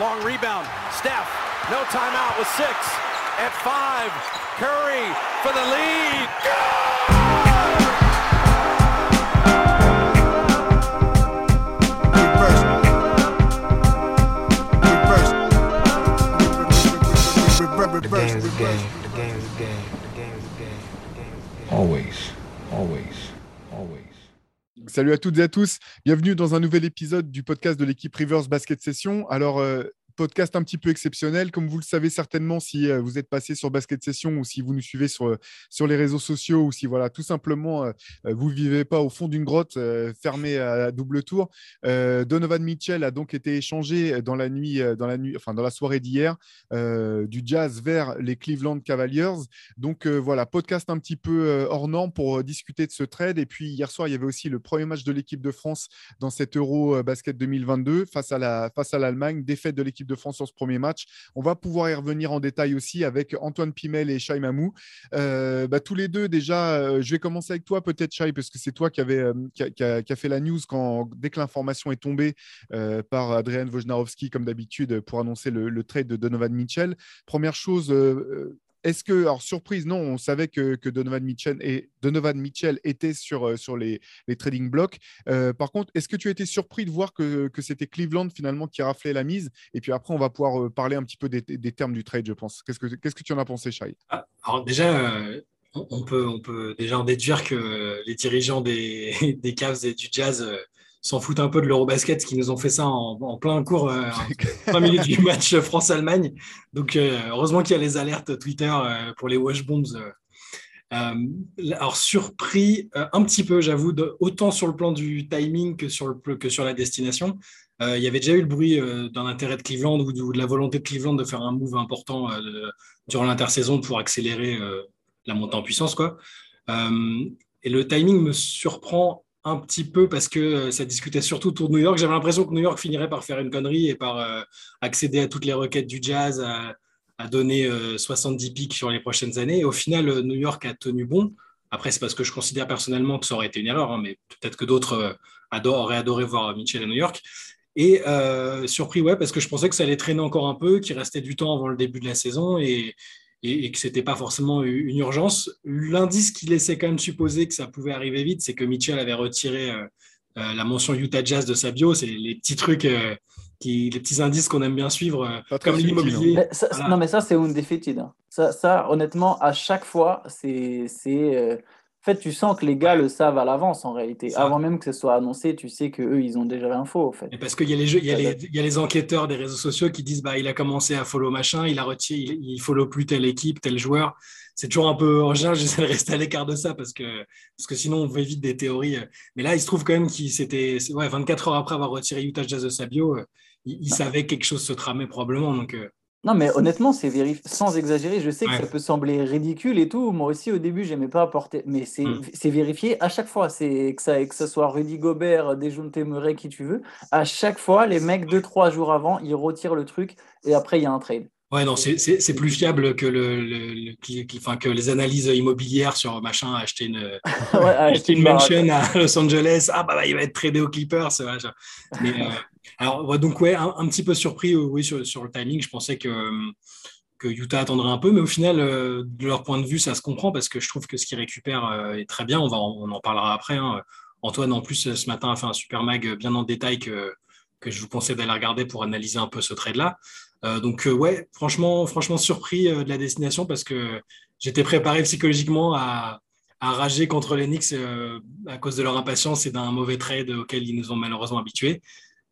long rebound. Steph, no timeout with six. At five, Curry for the lead. The game is the game. The game is the game. The game is the Salut à toutes et à tous, bienvenue dans un nouvel épisode du podcast de l'équipe Rivers Basket Session. Alors, euh, podcast un petit peu exceptionnel, comme vous le savez certainement si euh, vous êtes passé sur Basket Session ou si vous nous suivez sur, sur les réseaux sociaux ou si voilà, tout simplement euh, vous ne vivez pas au fond d'une grotte euh, fermée à double tour. Euh, Donovan Mitchell a donc été échangé dans la nuit, euh, dans la nuit, enfin dans la soirée d'hier, euh, du Jazz vers les Cleveland Cavaliers. Donc euh, voilà, podcast un petit peu euh, hors pour euh, discuter de ce trade. Et puis hier soir, il y avait aussi le premier match de l'équipe de France dans cet Euro euh, Basket 2022 face à la face à l'Allemagne, défaite de l'équipe de France sur ce premier match. On va pouvoir y revenir en détail aussi avec Antoine Pimel et Shai Mamou. Euh, bah, tous les deux déjà, euh, je vais commencer avec toi peut-être Shai parce que c'est toi qui avait euh, fait la news quand dès que l'information est tombée par Adrian Wojnarowski comme d'habitude pour annoncer le, le trade de Donovan Mitchell. Première chose, est-ce que, alors surprise, non, on savait que, Donovan, Mitchell était sur, euh, les, trading blocks. Euh, par contre, est-ce que tu as été surpris de voir que, c'était Cleveland finalement qui raflait la mise? Et puis après, on va pouvoir euh, parler un petit peu des, termes du trade, je pense. Qu'est-ce que, tu en as pensé, Shai? Ah, alors déjà, euh, on, peut, déjà en déduire que les dirigeants des, des Cavs et du Jazz s'en foutent un peu de l'Eurobasket, qui nous ont fait ça en, en plein cours, euh, en plein milieu du match France-Allemagne. Donc, euh, heureusement qu'il y a les alertes Twitter euh, pour les wash bombs. euh. Alors, surpris un petit peu, j'avoue, autant sur le plan du timing que sur, le, que sur la destination. Il y avait déjà eu le bruit d'un intérêt de Cleveland ou de, ou de la volonté de Cleveland de faire un move important de- durant l'intersaison pour accélérer la montée en puissance. Quoi. Et le timing me surprend un petit peu parce que euh, ça discutait surtout autour de New York. J'avais l'impression que New York finirait par faire une connerie et par euh, accéder à toutes les requêtes du Jazz, à, donner euh, 70 pics sur les prochaines années. Et au final, euh, New York a tenu bon. Après, c'est parce que je considère personnellement que ça aurait été une erreur, hein, mais peut-être que d'autres euh, auraient adoré voir Mitchell à New York. Et euh, surpris, ouais, parce que je pensais que ça allait traîner encore un peu, qu'il restait du temps avant le début de la saison et, et, et que c'était pas forcément une urgence. L'indice qui laissait quand même supposer que ça pouvait arriver vite, c'est que Mitchell avait retiré euh, euh, la mention Utah Jazz de sa bio. C'est les petits trucs, euh, qui, les petits indices qu'on aime bien suivre, euh, Pas comme l'immobilier. Voilà. Non, mais ça, c'est undefeated. hein. Ça, ça, honnêtement, à chaque fois, c'est. En fait, tu sens que les gars le savent à l'avance, en réalité. Ça. Avant même que ce soit annoncé, tu sais qu'eux, ils ont déjà l'info, en fait. Et parce qu'il y a les jeux, y a les, y a les enquêteurs des réseaux sociaux qui disent bah il a commencé à follow machin, il a retiré, il, il follow plus telle équipe, tel joueur. C'est toujours un peu en général, j'essaie de rester à l'écart de ça parce que parce que sinon on fait vite des théories. Mais là, il se trouve quand même qu'il s'était c'est- ouais, 24 heures après avoir retiré Utah Jazz de sa bio, euh, il, il savait que quelque chose se tramait probablement. Donc euh, Non, mais honnêtement, c'est vérifié. Sans exagérer, je sais que Ouais. ça peut sembler ridicule et tout. Moi aussi, au début, j'aimais pas apporter. Mais c'est Mm. c'est vérifié à chaque fois. C'est que ça, que ce soit Rudy Gobert, Dejounte Murray, qui tu veux. À chaque fois, les mecs, deux, trois jours avant, ils retirent le truc et après, il y a un trade. Ouais non, c'est plus fiable que le, le- le- qui- qui- enfin que les analyses immobilières sur machin acheter une Ouais, acheter une mansion à Los Angeles, ah bah, bah, il va être tradé aux Clippers. machin. Mais, euh, alors, ouais, donc, ouais, un, un petit peu surpris euh, oui, sur, sur le timing. Je pensais que, que Utah attendrait un peu, mais au final, euh, de leur point de vue, ça se comprend parce que je trouve que ce qu'ils récupèrent euh, est très bien. On, va, en- on en parlera après. hein. Antoine, en plus, ce matin, a fait un super mag bien en détail que, que je vous conseille d'aller regarder pour analyser un peu ce trade-là. Euh, donc, euh, ouais, franchement, franchement surpris euh, de la destination parce que j'étais préparé psychologiquement à, à rager contre les à cause de leur impatience et d'un mauvais trade auquel ils nous ont malheureusement habitués.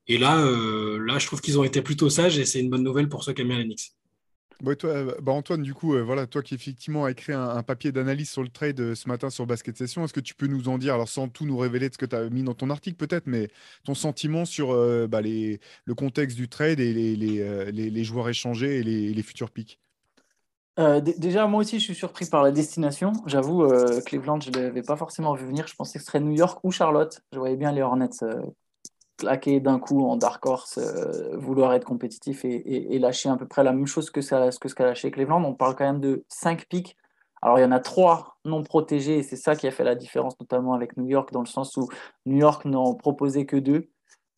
Et là, euh, là je trouve qu'ils ont été plutôt sages et c'est une bonne nouvelle pour ceux qui aiment bien. Toi, euh, bah Antoine, du coup, euh, voilà, toi qui effectivement a écrit un, papier d'analyse sur le trade euh, ce matin sur Basket Session, est-ce que tu peux nous en dire, alors sans tout nous révéler de ce que tu as mis dans ton article peut-être, mais ton sentiment sur bah, le contexte du trade et les, les, joueurs échangés et les, futurs pics dé- déjà, moi aussi, je suis surpris par la destination. J'avoue, Cleveland, je ne l'avais pas forcément vu venir. Je pensais que ce serait New York ou Charlotte. Je voyais bien les Hornets claquer d'un coup en Dark Horse, euh, vouloir être compétitif et, lâcher à peu près la même chose que, ça, que ce qu'a lâché Cleveland. On parle quand même de 5 pics. Alors, il y en a 3 non protégés et c'est ça qui a fait la différence, notamment avec New York, dans le sens où New York n'en proposait que 2.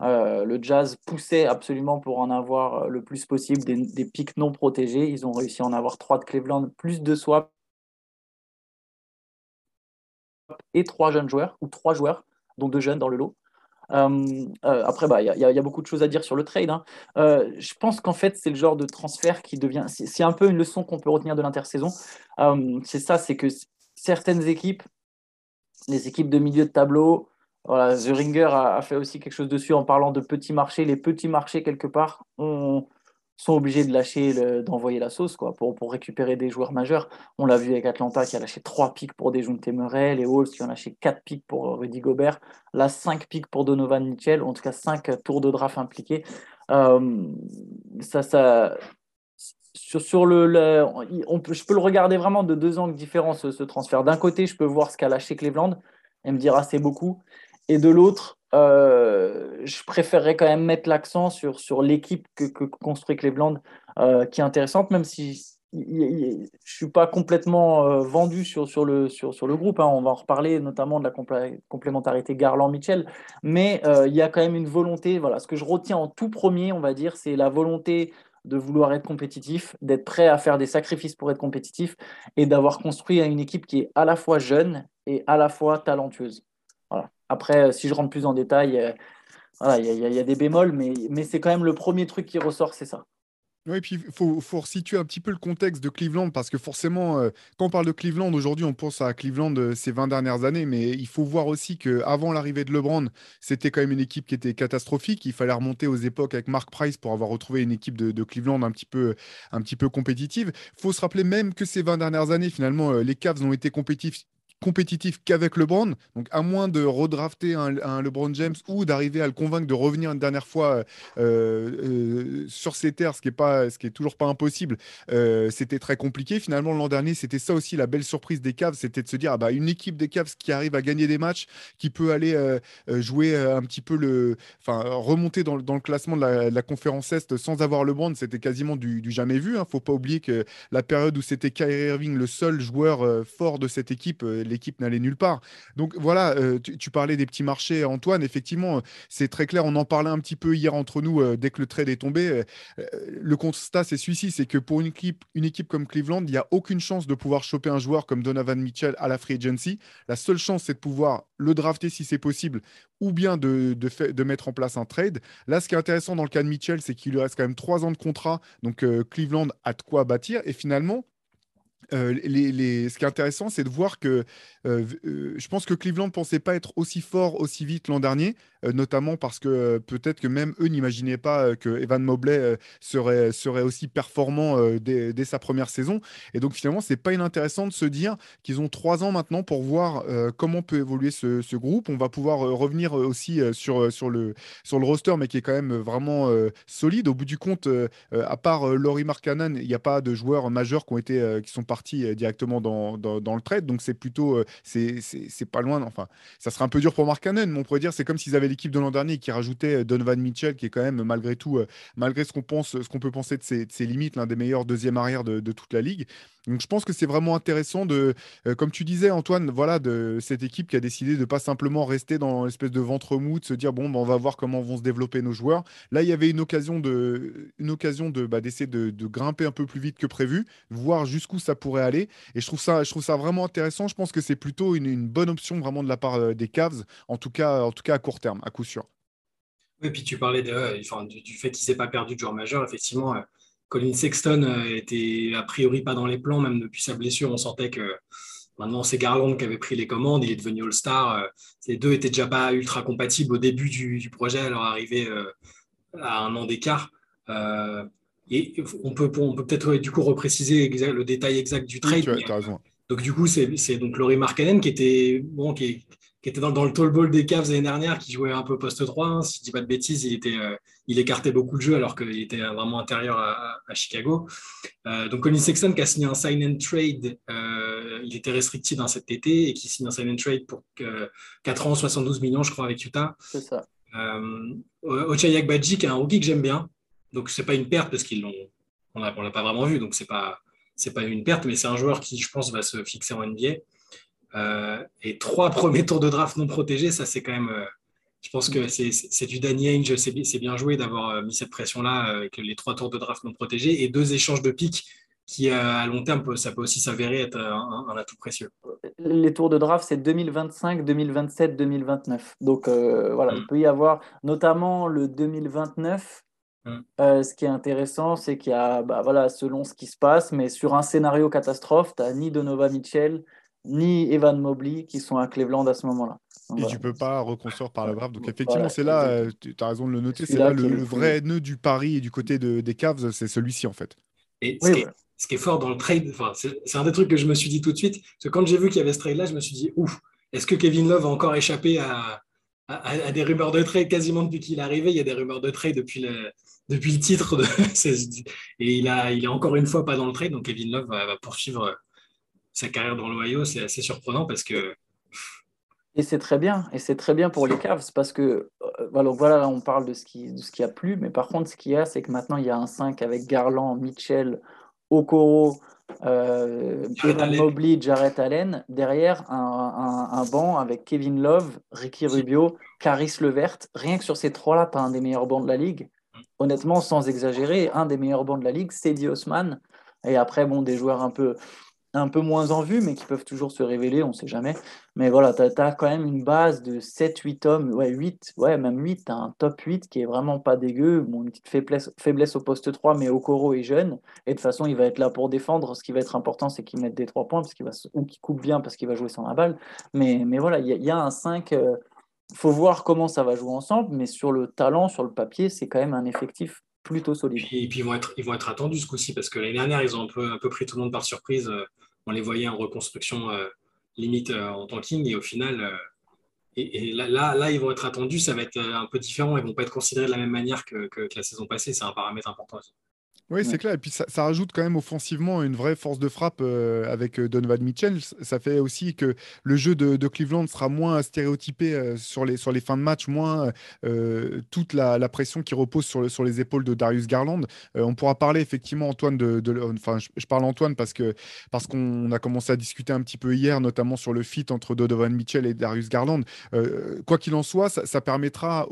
le Jazz poussait absolument pour en avoir le plus possible des, pics non protégés. Ils ont réussi à en avoir trois de Cleveland, plus de swap et trois jeunes joueurs, ou trois joueurs, dont deux jeunes dans le lot. Euh, euh, après, bah, il y, a beaucoup de choses à dire sur le trade. Hein. Euh, je pense qu'en fait, c'est le genre de transfert qui devient. C'est un peu une leçon qu'on peut retenir de l'intersaison. c'est ça, c'est que certaines équipes, les équipes de milieu de tableau, The Ringer a, a, fait aussi quelque chose dessus en parlant de petits marchés. Les petits marchés, quelque part, ont, sont obligés de lâcher, d'envoyer la sauce quoi, pour, pour récupérer des joueurs majeurs. On l'a vu avec Atlanta qui a lâché 3 pics pour Dejounte Murray, les Wolves qui ont lâché 4 pics pour Rudy Gobert, là 5 pics pour Donovan Mitchell, en tout cas 5 tours de draft impliqués. Euh, ça, ça, sur, sur le, je peux le regarder vraiment de deux angles différents ce, ce transfert. D'un côté, je peux voir ce qu'a lâché Cleveland et me dire ah c'est beaucoup. Et de l'autre, euh, je préférerais quand même mettre l'accent sur, sur l'équipe que, construit Cleveland, euh, qui est intéressante, même si je ne suis pas complètement euh, vendu sur, sur, le, sur, sur le groupe. Hein. On va en reparler, notamment de la complémentarité Garland-Mitchell. Mais il y a quand même une volonté. Voilà, ce que je retiens en tout premier, on va dire, c'est la volonté de vouloir être compétitif, d'être prêt à faire des sacrifices pour être compétitif et d'avoir construit une équipe qui est à la fois jeune et à la fois talentueuse. Après, euh, si je rentre plus en détail, euh, il y, a des bémols, mais, c'est quand même le premier truc qui ressort, c'est ça. Oui, puis il faut, faut resituer un petit peu le contexte de Cleveland, parce que forcément, euh, quand on parle de Cleveland, aujourd'hui, on pense à Cleveland ces 20 dernières années, mais il faut voir aussi qu'avant l'arrivée de LeBron, c'était quand même une équipe qui était catastrophique. Il fallait remonter aux époques avec Mark Price pour avoir retrouvé une équipe de, Cleveland un petit peu compétitive. Il faut se rappeler même que ces 20 dernières années, finalement, les Cavs ont été compétitifs compétitif qu'avec LeBron. Donc, à moins de redrafter un, LeBron James ou d'arriver à le convaincre de revenir une dernière fois euh, euh, sur ses terres, ce qui est pas, ce qui est toujours pas impossible, euh, c'était très compliqué. Finalement, l'an dernier, c'était ça aussi la belle surprise des Cavs, c'était de se dire, ah bah, une équipe des Cavs qui arrive à gagner des matchs, qui peut aller jouer un petit peu le, enfin, remonter dans, le classement de la, conférence Est sans avoir LeBron, c'était quasiment du, jamais vu. Hein. Faut pas oublier que la période où c'était Kyrie Irving, le seul joueur fort de cette équipe, l'équipe n'allait nulle part. Donc voilà, euh, tu, parlais des petits marchés, Antoine. Effectivement, euh, c'est très clair. On en parlait un petit peu hier entre nous euh, dès que le trade est tombé. le constat, c'est celui-ci c'est que pour une équipe, comme Cleveland, il n'y a aucune chance de pouvoir choper un joueur comme Donovan Mitchell à la free agency. La seule chance, c'est de pouvoir le drafter si c'est possible ou bien de, de, mettre en place un trade. Là, ce qui est intéressant dans le cas de Mitchell, c'est qu'il lui reste quand même trois ans de contrat. Donc, Cleveland a de quoi bâtir. Et finalement, les, ce qui est intéressant, c'est de voir que euh, euh, je pense que Cleveland ne pensait pas être aussi fort aussi vite l'an dernier, euh, notamment parce que peut-être que même eux n'imaginaient pas que Evan Mobley serait, serait aussi performant dès, sa première saison. Et donc finalement, c'est pas inintéressant de se dire qu'ils ont trois ans maintenant pour voir comment peut évoluer ce, groupe. On va pouvoir revenir aussi sur, sur, le, sur le roster, mais qui est quand même vraiment solide. Au bout du compte, à part Laurie Markkanen, il n'y a pas de joueurs majeurs qui, ont été, qui sont partis directement dans, dans, le trade. Donc c'est plutôt c'est pas loin. Enfin, ça serait un peu dur pour Mark Cannon, mais on pourrait dire c'est comme s'ils avaient l'équipe de l'an dernier qui rajoutait euh, Donovan Mitchell, qui est quand même, malgré tout, euh, malgré ce qu'on pense, ce qu'on peut penser de ses, limites, l'un des meilleurs deuxième arrière de, toute la ligue. Donc je pense que c'est vraiment intéressant de, euh, comme tu disais Antoine, voilà, de cette équipe qui a décidé de pas simplement rester dans l'espèce de ventre mou, de se dire bon, bah, on va voir comment vont se développer nos joueurs. Là, il y avait une occasion de, une occasion de bah, d'essayer de, de, grimper un peu plus vite que prévu, voir jusqu'où ça pourrait aller. Et je trouve ça, je trouve ça vraiment intéressant. Je pense que c'est plutôt une, bonne option vraiment de la part euh, des Cavs, en tout cas, en tout cas à court terme, à coup sûr. Oui, puis tu parlais de, du, fait qu'il s'est pas perdu de joueur majeur. Effectivement, euh, Colin Sexton euh, était a priori pas dans les plans, même depuis sa blessure. On sentait que maintenant c'est Garland qui avait pris les commandes, il est devenu All-Star. Ces deux étaient déjà pas ultra compatibles au début du, projet, à leur arrivée à un an d'écart. et on peut, on peut peut-être du coup repréciser le détail exact du trade. tu as raison. Donc, du coup, c'est donc Laurie Markkanen qui était, bon, qui, était dans, le tall ball des Cavs l'année dernière, qui jouait un peu poste 3. Hein, si je ne dis pas de bêtises, il, était, euh, il écartait beaucoup de jeux alors qu'il était vraiment intérieur à, Chicago. Euh, donc, Colin Sexton qui a signé un sign and trade, euh, il était restrictif dans cet été et qui signe un sign and trade pour 4 ans, 72 millions, je crois, avec Utah. C'est ça. Ochayak Badji, qui est un rookie que j'aime bien. Donc, ce n'est pas une perte parce qu'ils l'ont, on ne l'a pas vraiment vu, donc c'est pas c'est pas une perte, mais c'est un joueur qui, je pense, va se fixer en NBA. Euh, et trois premiers tours de draft non protégés, ça c'est quand même, euh, Je pense que c'est du Danny Ainge, c'est bien joué d'avoir mis cette pression-là avec les trois tours de draft non protégés et deux échanges de pics qui, à long terme, ça peut aussi s'avérer être un, atout précieux. Les tours de draft, c'est 2025, 2027, 2029. Donc voilà, il mm. peut y avoir notamment le 2029. Mm. Euh, ce qui est intéressant, c'est qu'il y a, bah, voilà, selon ce qui se passe, mais sur un scénario catastrophe, tu n'as ni Donovan Mitchell, ni Evan Mobley qui sont à Cleveland à ce moment-là. Et tu peux pas reconstruire par le draft. Donc effectivement, c'est là, euh, tu as raison de le noter, c'est là, le, vrai nœud du pari et du côté de, des Cavs, c'est celui-ci en fait. Et ce qui est fort dans le trade, c'est un des trucs que je me suis dit tout de suite. Parce que quand j'ai vu qu'il y avait ce trade-là, je me suis dit, ouf, est-ce que Kevin Love a encore échappé à, des rumeurs de trade? Quasiment depuis qu'il est arrivé Il y a des rumeurs de trade depuis le, depuis le titre. De, et il, a, il est encore une fois pas dans le trade. Donc Kevin Love va, poursuivre sa carrière dans l'Ohio. C'est assez surprenant parce que. Et c'est très bien, et c'est très bien pour les Cavs parce que euh, voilà, voilà, on parle de ce qui, de ce qui a plu, mais par contre, ce qu'il y a, c'est que maintenant il y a un 5 avec Garland, Mitchell, Okoro, euh, Mobley, Jarrett Allen. Derrière, un, banc avec Kevin Love, Ricky Rubio, Caris Levert. Rien que sur ces trois-là, tu as un des meilleurs bancs de la ligue. Honnêtement, sans exagérer, un des meilleurs bancs de la ligue, c'est Osman. Et après, bon, des joueurs un peu un peu moins en vue, mais qui peuvent toujours se révéler, on ne sait jamais. Mais voilà, tu as, quand même une base de 7, 8 hommes, ouais, 8, ouais, même 8, tu as un top 8 qui est vraiment pas dégueu. Une petite faiblesse, faiblesse au poste 3, mais Okoro est jeune. Et de toute façon, il va être là pour défendre. Ce qui va être important, c'est qu'il mette des 3 points, parce qu'il va, ou qu'il coupe bien, parce qu'il va jouer sans la balle. Mais, mais voilà, il y, a un 5. Il euh, faut voir comment ça va jouer ensemble, mais sur le talent, sur le papier, c'est quand même un effectif plutôt solide. Et puis, ils, vont être, attendus ce coup-ci parce que l'année dernière, ils ont un peu, un peu pris tout le monde par surprise. Euh, on les voyait en reconstruction euh, limite euh, en tanking et au final. Et, là, là, ils vont être attendus, ça va être un peu différent, ils ne vont pas être considérés de la même manière que, que la saison passée, c'est un paramètre important aussi. Oui, c'est clair. Et puis ça, rajoute quand même offensivement une vraie force de frappe euh, avec euh, Donovan Mitchell. Ça fait aussi que le jeu de, Cleveland sera moins stéréotypé euh, sur, les, sur les fins de match, moins toute la, pression qui repose sur, sur les épaules de Darius Garland. on pourra parler effectivement, Antoine, de, enfin, je, parle Antoine parce que parce qu'on a commencé à discuter un petit peu hier, notamment sur le fit entre Donovan Mitchell et Darius Garland. quoi qu'il en soit, ça, permettra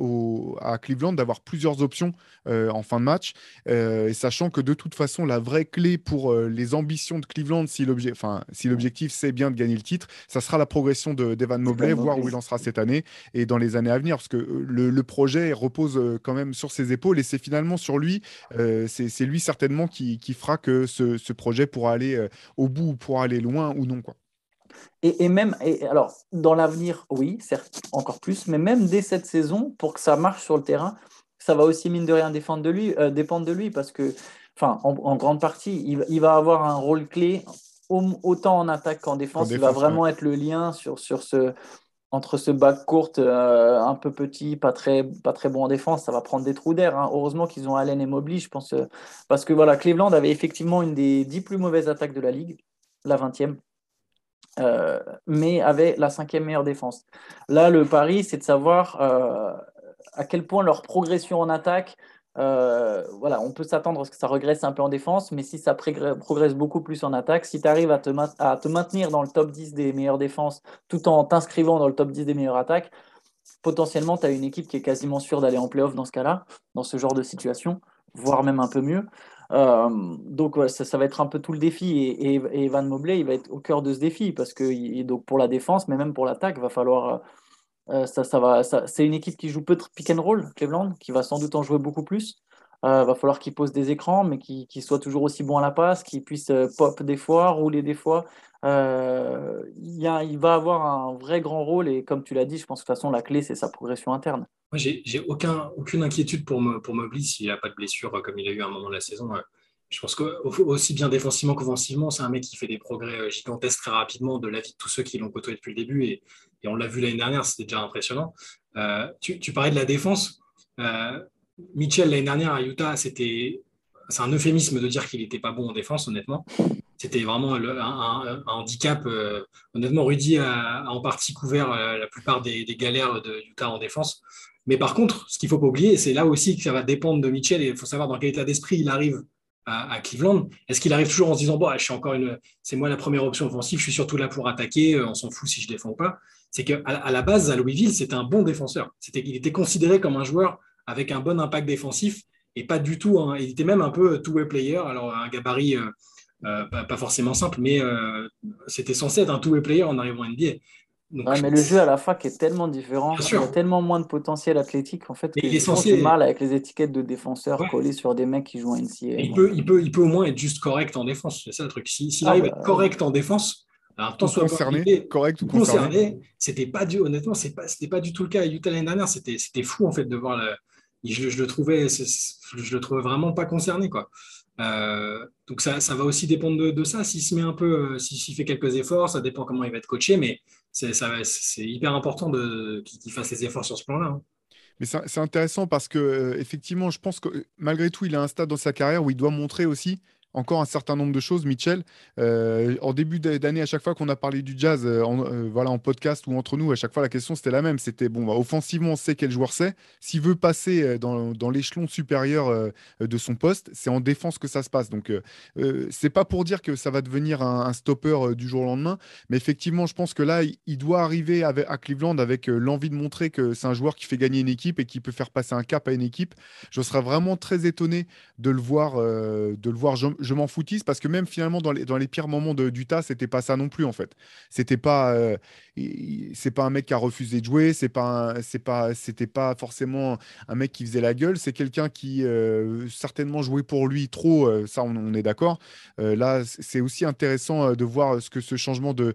à Cleveland d'avoir plusieurs options en fin de match, et sachant que de toute façon, la vraie clé pour euh, les ambitions de Cleveland, si l'objectif c'est bien de gagner le titre, ça sera la progression d'Evan Mobley, voir où il en sera cette année et dans les années à venir, parce que euh, le, projet repose euh, quand même sur ses épaules et c'est finalement sur lui, c'est lui certainement qui, fera que ce, projet pourra aller au bout, pourra aller loin ou non. Quoi. Et, même, et alors, dans l'avenir, oui, certes, encore plus, mais même dès cette saison, pour que ça marche sur le terrain, ça va aussi, mine de rien, défendre de lui, dépendre de lui, parce que enfin, en, grande partie, il, va avoir un rôle clé autant en attaque qu'en défense. il va vraiment être le lien sur, sur ce, entre ce bac court euh, un peu petit, pas très, pas très bon en défense, ça va prendre des trous d'air. Hein. Heureusement qu'ils ont Allen et Mobley, je pense, euh, parce que voilà, Cleveland avait effectivement une des dix plus mauvaises attaques de la ligue, la 20e. Euh, mais avait la cinquième meilleure défense. Là, le pari, c'est de savoir à quel point leur progression en attaque euh, voilà, on peut s'attendre à ce que ça regresse un peu en défense, mais si ça progresse beaucoup plus en attaque, si tu arrives à te, maintenir dans le top 10 des meilleures défenses tout en t'inscrivant dans le top 10 des meilleures attaques, potentiellement, tu as une équipe qui est quasiment sûre d'aller en playoff dans ce cas-là, dans ce genre de situation, voire même un peu mieux. Euh, donc, ça, va être un peu tout le défi. Et, et, Evan Mobley, il va être au cœur de ce défi parce que donc pour la défense, mais même pour l'attaque, va falloir euh, ça, ça va, c'est une équipe qui joue peu de pick and roll, Cleveland, qui va sans doute en jouer beaucoup plus. Il euh, va falloir qu'il pose des écrans, mais qu'il soit toujours aussi bon à la passe, qu'il puisse euh, pop des fois, rouler des fois. il, va avoir un vrai grand rôle et comme tu l'as dit, je pense que de toute façon, la clé, c'est sa progression interne. Moi, j'ai aucun, aucune inquiétude pour, me, pour Mobley s'il n'a pas de blessure comme il a eu à un moment de la saison. Je pense qu'aussi bien défensivement qu'offensivement, c'est un mec qui fait des progrès gigantesques très rapidement de l'avis de tous ceux qui l'ont côtoyé depuis le début. Et, on l'a vu l'année dernière, c'était déjà impressionnant. Euh, tu, parlais de la défense. Euh, Mitchell, l'année dernière à Utah, c'était, c'est un euphémisme de dire qu'il n'était pas bon en défense, honnêtement. C'était vraiment un, handicap. Euh, honnêtement, Rudy a, en partie couvert la plupart des, galères de Utah en défense. Mais par contre, ce qu'il ne faut pas oublier, c'est là aussi que ça va dépendre de Mitchell et il faut savoir dans quel état d'esprit il arrive à, Cleveland. Est-ce qu'il arrive toujours en se disant bon, je suis encore une, c'est moi la première option offensive, je suis surtout là pour attaquer, euh, on s'en fout si je défends pas. C'est qu'à à la base, à Louisville, c'était un bon défenseur. C'était, il était considéré comme un joueur avec un bon impact défensif et pas du tout. il était même un peu two-way player. Alors un gabarit euh, euh, pas, forcément simple, mais c'était censé être un two-way player en arrivant à NBA mais le jeu à la fac est tellement différent, il y a tellement moins de potentiel athlétique en fait que il est mal avec les étiquettes de défenseur collées sur des mecs qui jouent en NCAA. Il peut, il, peut, il peut au moins être juste correct en défense, c'est ça le truc. S'il ah, arrive à être bah, correct en défense, alors tant soit concerné, correct ou concerné, c'était pas du, honnêtement, c'est pas, c'était pas du tout le cas à Utah l'année dernière. C'était, c'était fou en fait de voir le, je, je le trouvais, je le trouvais vraiment pas concerné quoi. Euh, donc ça, ça, va aussi dépendre de, ça. S'il se met un peu, euh, s'il fait quelques efforts, ça dépend comment il va être coaché, mais c'est hyper important qu'il fasse les efforts sur ce plan-là. Hein. Mais c'est intéressant parce que euh, effectivement, je pense que malgré tout, il a un stade dans sa carrière où il doit montrer aussi encore un certain nombre de choses, Mitchell. Euh, en début d'année, à chaque fois qu'on a parlé du jazz, euh, en, euh, voilà, en podcast ou entre nous, à chaque fois la question c'était la même. C'était bon, bah, offensivement, on sait quel joueur c'est. S'il veut passer dans, l'échelon supérieur de son poste, c'est en défense que ça se passe. Donc, c'est pas pour dire que ça va devenir un, stopper du jour au lendemain, mais effectivement, je pense que là, il, doit arriver à Cleveland avec l'envie de montrer que c'est un joueur qui fait gagner une équipe et qui peut faire passer un cap à une équipe. Je serais vraiment très étonné de le voir, de le voir m'en foutisse parce que même finalement dans les, dans les pires moments de, d'Utah, c'était pas ça non plus en fait. C'était pas, euh, c'est pas un mec qui a refusé de jouer, c'est pas, c'est pas, c'était pas forcément un mec qui faisait la gueule. C'est quelqu'un qui euh, certainement jouait pour lui trop. Euh, ça, on, est d'accord. là, c'est aussi intéressant de voir ce que ce changement de,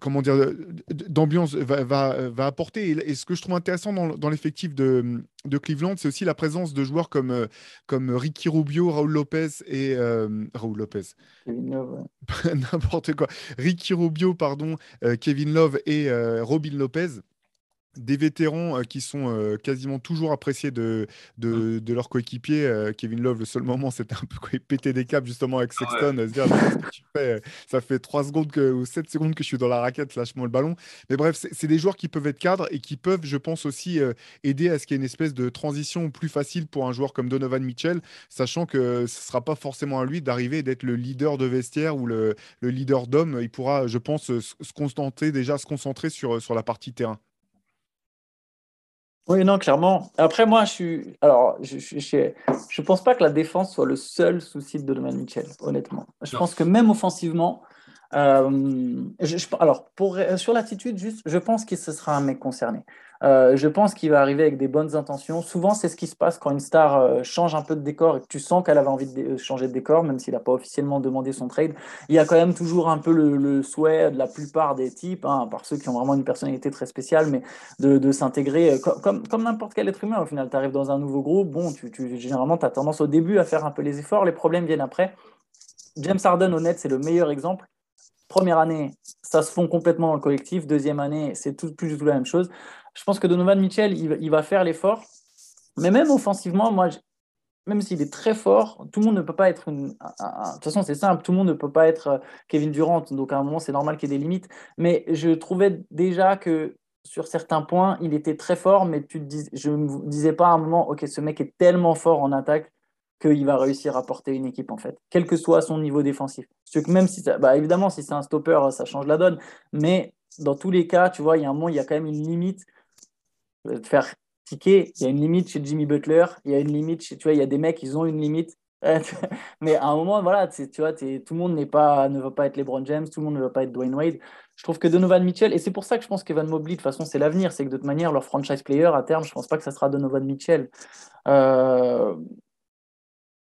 comment dire, d'ambiance va, va, va, apporter. Et, ce que je trouve intéressant dans, dans l'effectif de, de Cleveland, c'est aussi la présence de joueurs comme, comme Ricky Rubio, Raúl Lopez et Raúl Lopez. N'importe quoi. Ricky Rubio, pardon, Kevin Love et euh, Robin Lopez des vétérans euh, qui sont euh, quasiment toujours appréciés de, de, de leurs coéquipiers. Euh, Kevin Love, le seul moment, c'était un peu péter des câbles justement avec ah Sexton, à se dire tu fais Ça fait 3 secondes que, ou 7 secondes que je suis dans la raquette, lâche-moi le ballon. Mais bref, c'est des joueurs qui peuvent être cadres et qui peuvent, je pense, aussi aider à ce qu'il y ait une espèce de transition plus facile pour un joueur comme Donovan Mitchell, sachant que ce ne sera pas forcément à lui d'arriver d'être le leader de vestiaire ou le, le leader d'homme. Il pourra, je pense, se, se concentrer déjà, se concentrer sur, sur la partie terrain. Oui, non, clairement. Après, moi, je suis. Alors, je ne je, pense pas que la défense soit le seul souci de Donovan Mitchell, honnêtement. Je pense que même offensivement, euh, alors, pour, sur l'attitude, juste, je pense que ce sera un mec concerné. Euh, je pense qu'il va arriver avec des bonnes intentions. Souvent, c'est ce qui se passe quand une star euh, change un peu de décor et que tu sens qu'elle avait envie de changer de décor, même s'il n'a pas officiellement demandé son trade. Il y a quand même toujours un peu le, souhait de la plupart des types, hein, par ceux qui ont vraiment une personnalité très spéciale, mais de, s'intégrer comme, comme, n'importe quel être humain. Au final, tu arrives dans un nouveau groupe, bon, tu, généralement, tu as tendance au début à faire un peu les efforts, les problèmes viennent après. James Harden, honnête, c'est le meilleur exemple. Première année, ça se fond complètement dans le collectif. Deuxième année, c'est tout, plus du tout la même chose. Je pense que Donovan Mitchell, il, va faire l'effort. Mais même offensivement, moi, même s'il est très fort, tout le monde ne peut pas être. Une, de toute façon, c'est simple, tout le monde ne peut pas être euh, Kevin Durant. Donc, à un moment, c'est normal qu'il y ait des limites. Mais je trouvais déjà que sur certains points, il était très fort, mais tu dis, je ne me disais pas à un moment, OK, ce mec est tellement fort en attaque qu'il va réussir à porter une équipe, en fait, quel que soit son niveau défensif. que même si, bah, évidemment, si c'est un stopper, ça change la donne, mais dans tous les cas, tu vois, il y a un moment, il y a quand même une limite de faire ticker. Il y a une limite chez Jimmy Butler, il y a une limite chez, tu vois, il y a des mecs, ils ont une limite. mais à un moment, voilà, tu vois, tout le monde n'est pas, ne veut pas être LeBron James, tout le monde ne veut pas être Dwayne Wade. Je trouve que Donovan Mitchell, et c'est pour ça que je pense qu'Evan Mobley, de toute façon, c'est l'avenir, c'est que de toute manière, leur franchise player, à terme, je ne pense pas que ça sera Donovan Mitchell. Euh,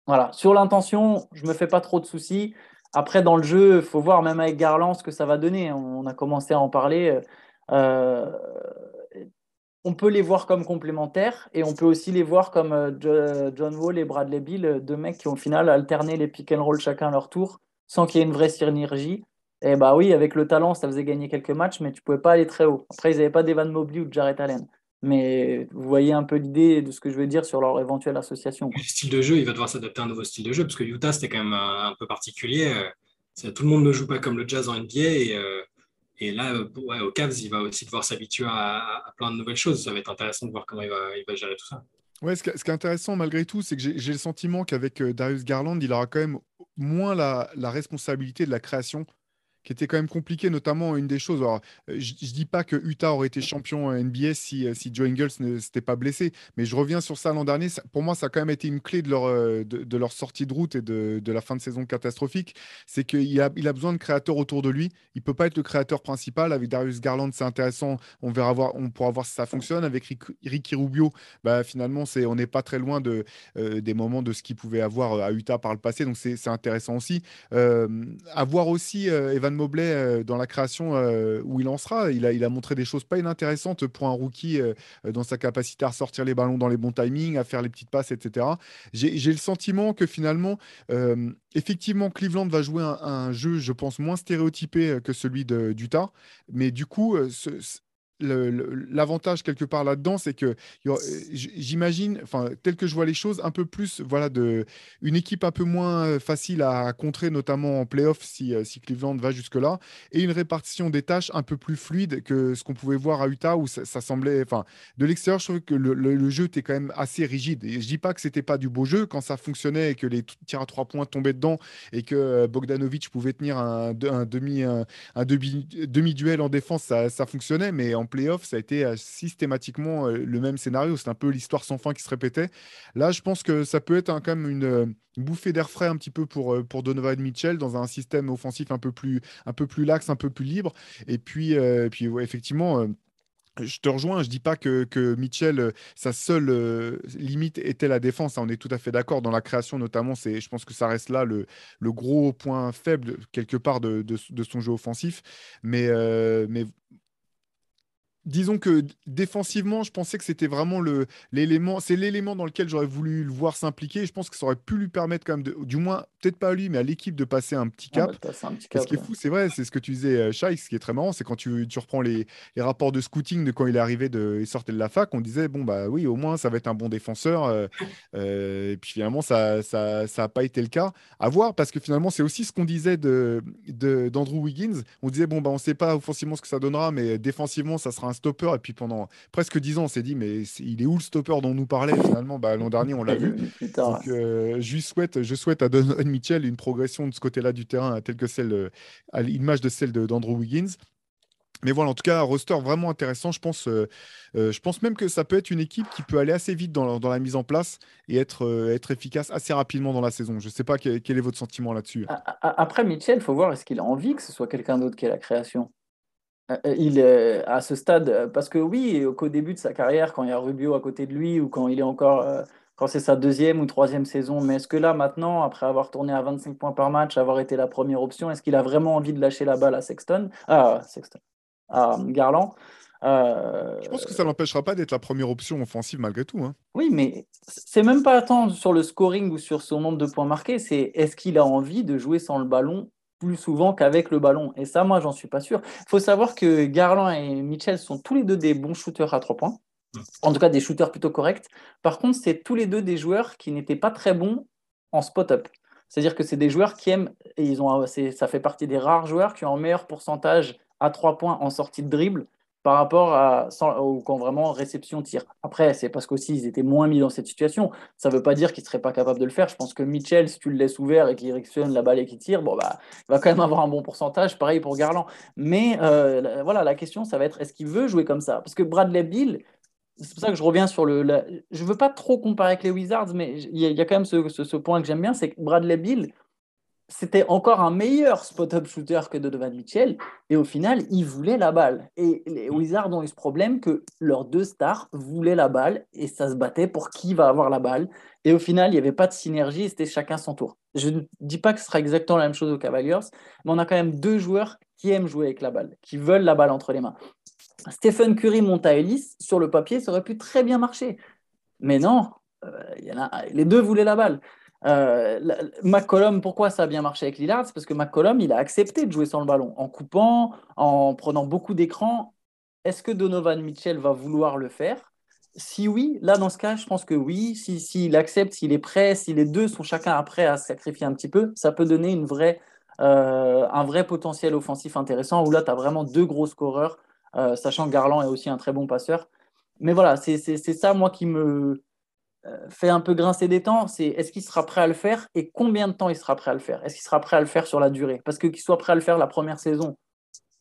voilà. Sur l'intention, je me fais pas trop de soucis. Après, dans le jeu, il faut voir même avec Garland ce que ça va donner. On a commencé à en parler. Euh, on peut les voir comme complémentaires et on peut aussi les voir comme euh, John Wall et Bradley Bill, deux mecs qui ont au final alterné les pick and roll chacun à leur tour sans qu'il y ait une vraie synergie. Et bah oui, avec le talent, ça faisait gagner quelques matchs, mais tu pouvais pas aller très haut. Après, ils n'avaient pas d'Evan Mobley ou de Jarrett Allen. Mais vous voyez un peu l'idée de ce que je veux dire sur leur éventuelle association. Le style de jeu, il va devoir s'adapter à un nouveau style de jeu, parce que Utah, c'était quand même un, peu particulier. Euh, tout le monde ne joue pas comme le jazz en NBA. Euh, et là, ouais, au Cavs, il va aussi devoir s'habituer à, plein de nouvelles choses. Ça va être intéressant de voir comment il va, gérer tout ça. Ouais, ce, qui est intéressant malgré tout, c'est que j'ai le sentiment qu'avec Darius Garland, il aura quand même moins la responsabilité de la création qui était quand même compliqué, notamment une des choses. Euh, je ne dis pas que Utah aurait été champion NBA si, euh, si Joe Ingles ne s'était pas blessé, mais je reviens sur ça l'an dernier. pour moi, ça a quand même été une clé de leur, euh, de, leur sortie de route et de, de, la fin de saison catastrophique. C'est qu'il a, il a besoin de créateurs autour de lui. Il ne peut pas être le créateur principal. Avec Darius Garland, c'est intéressant. On, verra voir, on pourra voir si ça fonctionne. Avec Ricky Rubio, bah, finalement, c'est, on n'est pas très loin de, des moments de ce qu'il pouvait avoir à Utah par le passé. Donc, c'est, intéressant aussi. Euh, à voir aussi Evan Mobley euh, dans la création euh, où il en sera. Il a, il a montré des choses pas inintéressantes pour un rookie euh, dans sa capacité à sortir les ballons dans les bons timings, à faire les petites passes, etc. J'ai le sentiment que finalement, effectivement, Cleveland va jouer un, jeu, je pense, moins stéréotypé que celui d'Utah. Mais du coup, ce, l'avantage quelque part là-dedans, c'est que j'imagine, enfin, tel que je vois les choses, un peu plus, voilà, de une équipe un peu moins euh, facile à contrer, notamment en playoff si, euh, si Cleveland va jusque-là, et une répartition des tâches un peu plus fluide que ce qu'on pouvait voir à Utah où ça, semblait, enfin, de l'extérieur, je trouve que le, jeu était quand même assez rigide. Et je dis pas que c'était pas du beau jeu quand ça fonctionnait et que les tirs à trois points tombaient dedans et que euh, Bogdanovic pouvait tenir un, demi, un, demi, duel en défense, ça, ça fonctionnait, mais en playoff, ça a été euh, systématiquement euh, le même scénario. C'est un peu l'histoire sans fin qui se répétait. Là, je pense que ça peut être quand même une, euh, bouffée d'air frais un petit peu pour, pour Donovan Mitchell dans un système offensif un peu plus, un peu plus lax, un peu plus libre. Et puis, puis effectivement. Je te rejoins, je dis pas que, que Mitchell, sa seule limite était la défense. Hein, on est tout à fait d'accord. Dans la création, notamment, c'est, je pense que ça reste là le, le gros point faible, quelque part, de, de, son jeu offensif. Mais, mais disons que défensivement, je pensais que c'était vraiment le, l'élément, c'est l'élément dans lequel j'aurais voulu le voir s'impliquer. Je pense que ça aurait pu lui permettre quand même, de, du moins, peut-être pas à lui, mais à l'équipe de passer un petit cap. ce qui est fou, c'est vrai, c'est ce que tu disais, euh, Shai, ce qui est très marrant, c'est quand tu, tu reprends les, les, rapports de scouting de quand il est arrivé, de, il sortait de la fac, on disait, bon, bah oui, au moins, ça va être un bon défenseur. Euh, euh, et puis finalement, ça n'a ça, ça pas été le cas. À voir, parce que finalement, c'est aussi ce qu'on disait de, de, d'Andrew Wiggins. On disait, bon, bah, on ne sait pas offensivement ce que ça donnera, mais défensivement, ça sera un stopper. Et puis pendant presque dix ans, on s'est dit, mais il est où le stopper dont on nous parlait finalement? Bah, L'an dernier, on l'a vu. Donc, euh, je, souhaite, je souhaite à Don Mitchell une progression de ce côté-là du terrain, telle que celle, à l'image de celle d'Andrew Wiggins. Mais voilà, en tout cas, un roster vraiment intéressant. Je pense, euh, euh, je pense même que ça peut être une équipe qui peut aller assez vite dans, dans la mise en place et être, être efficace assez rapidement dans la saison. Je ne sais pas quel, quel, est votre sentiment là-dessus. Après, Mitchell, il faut voir est-ce qu'il a envie que ce soit quelqu'un d'autre qui ait la création? Il est à ce stade, euh, parce que oui, qu'au début de sa carrière, quand il y a Rubio à côté de lui, ou quand il est encore, quand c'est sa deuxième ou troisième saison, mais est-ce que là, maintenant, après avoir tourné à 25 points par match, avoir été la première option, est-ce qu'il a vraiment envie de lâcher la balle à Sexton, ah, Sexton, à Garland Je pense que ça n'empêchera pas d'être la première option offensive malgré tout. Hein. Oui, mais c'est même pas tant sur le scoring ou sur son nombre de points marqués, c'est est-ce qu'il a envie de jouer sans le ballon plus souvent qu'avec le ballon. Et ça, moi, j'en suis pas sûr. Il faut savoir que Garland et Mitchell sont tous les deux des bons shooters à trois points. En tout cas, des shooters plutôt corrects. Par contre, c'est tous les deux des joueurs qui n'étaient pas très bons en spot-up. C'est-à-dire que c'est des joueurs qui aiment, et ils ont, ça fait partie des rares joueurs qui ont un meilleur pourcentage à trois points en sortie de dribble par rapport à quand vraiment réception tire. Après, c'est parce qu'aussi ils étaient moins mis dans cette situation. Ça ne veut pas dire qu'ils ne seraient pas capables de le faire. Je pense que Mitchell, si tu le laisses ouvert et qu'il réceptionne la balle et qu'il tire, bon, bah, il va quand même avoir un bon pourcentage. Pareil pour Garland. Mais euh, voilà, la question, ça va être est-ce qu'il veut jouer comme ça? Parce que Bradley Bill, c'est pour ça que je reviens sur le. Je ne veux pas trop comparer avec les Wizards, mais il y, a quand même ce, ce point que j'aime bien c'est que Bradley Bill, c'était encore un meilleur spot-up shooter que Donovan Mitchell. Et au final, il voulait la balle. Et les Wizards ont eu ce problème que leurs deux stars voulaient la balle et ça se battait pour qui va avoir la balle. Et au final, il n'y avait pas de synergie, c'était chacun son tour. Je ne dis pas que ce sera exactement la même chose aux Cavaliers, mais on a quand même deux joueurs qui aiment jouer avec la balle, qui veulent la balle entre les mains. Stephen Curry monte à Ellis, sur le papier, ça aurait pu très bien marcher. Mais non, euh, y en a, les deux voulaient la balle. Euh, McCollum, pourquoi ça a bien marché avec Lillard? C'est parce que McCollum, il a accepté de jouer sans le ballon, en coupant, en prenant beaucoup d'écran. Est-ce que Donovan Mitchell va vouloir le faire? Si oui, là, dans ce cas, je pense que oui. S'il si, accepte, s'il est prêt, si les deux sont chacun prêts à sacrifier un petit peu, ça peut donner euh, un vrai potentiel offensif intéressant, où là, tu as vraiment deux gros scoreurs, euh, sachant que Garland est aussi un très bon passeur. Mais voilà, c'est ça, moi, qui me fait un peu grincer des temps, c'est est-ce qu'il sera prêt à le faire et combien de temps il sera prêt à le faire? Est-ce qu'il sera prêt à le faire sur la durée? Parce que qu'il soit prêt à le faire la première saison,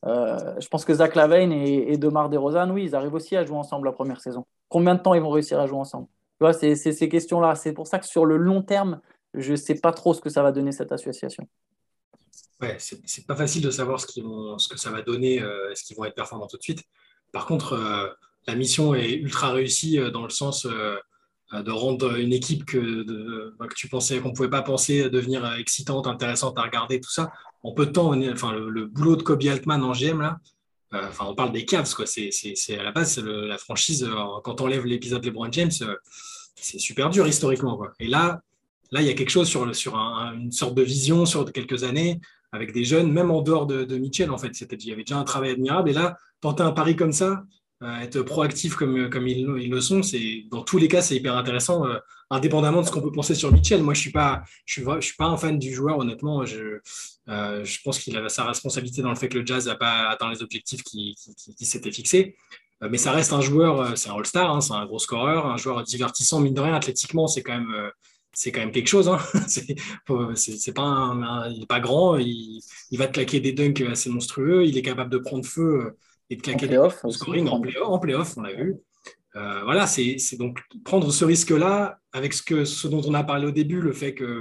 je pense que Zach Lavine et, et Demar DeRozan, oui, ils arrivent aussi à jouer ensemble la première saison. Combien de temps ils vont réussir à jouer ensemble? Tu vois, c'est ces questions-là. C'est pour ça que sur le long terme, je ne sais pas trop ce que ça va donner cette association. Ouais, c'est pas facile de savoir ce, que ça va donner, euh, est-ce qu'ils vont être performants tout de suite. Par contre, euh, la mission est ultra réussie euh, dans le sens de rendre une équipe que, bah, que tu pensais qu'on pouvait pas penser devenir excitante, intéressante à regarder, tout ça. En peu de temps, enfin, le, boulot de Kobe Altman en GM, là, enfin, on parle des Cavs, quoi. C'est à la base, la franchise, quand on enlève l'épisode LeBron James, c'est super dur historiquement. Quoi. Et là, Là, il y a quelque chose sur, sur une sorte de vision sur quelques années avec des jeunes, même en dehors de, de Mitchell, en fait. Il y avait déjà un travail admirable. Et là, tenter un pari comme ça, euh, être proactif comme, ils, le sont, c'est dans tous les cas, c'est hyper intéressant, euh, indépendamment de ce qu'on peut penser sur Mitchell. Moi, je ne suis, pas, je suis, pas un fan du joueur, honnêtement. Je, euh, je pense qu'il a sa responsabilité dans le fait que le Jazz n'a pas atteint les objectifs qui, qui, s'étaient fixés. Mais ça reste un joueur, c'est un All-Star, hein, c'est un gros scoreur, un joueur divertissant, mine de rien, athlétiquement, c'est quand même quand même quelque chose. Hein. c'est pas il n'est pas grand, il, va te claquer des dunks assez monstrueux, il est capable de prendre feu euh, et de claquer des scoring en playoff, en playoff, on l'a vu. Euh, voilà, c'est donc prendre ce risque-là avec ce, que, ce dont on a parlé au début, le fait que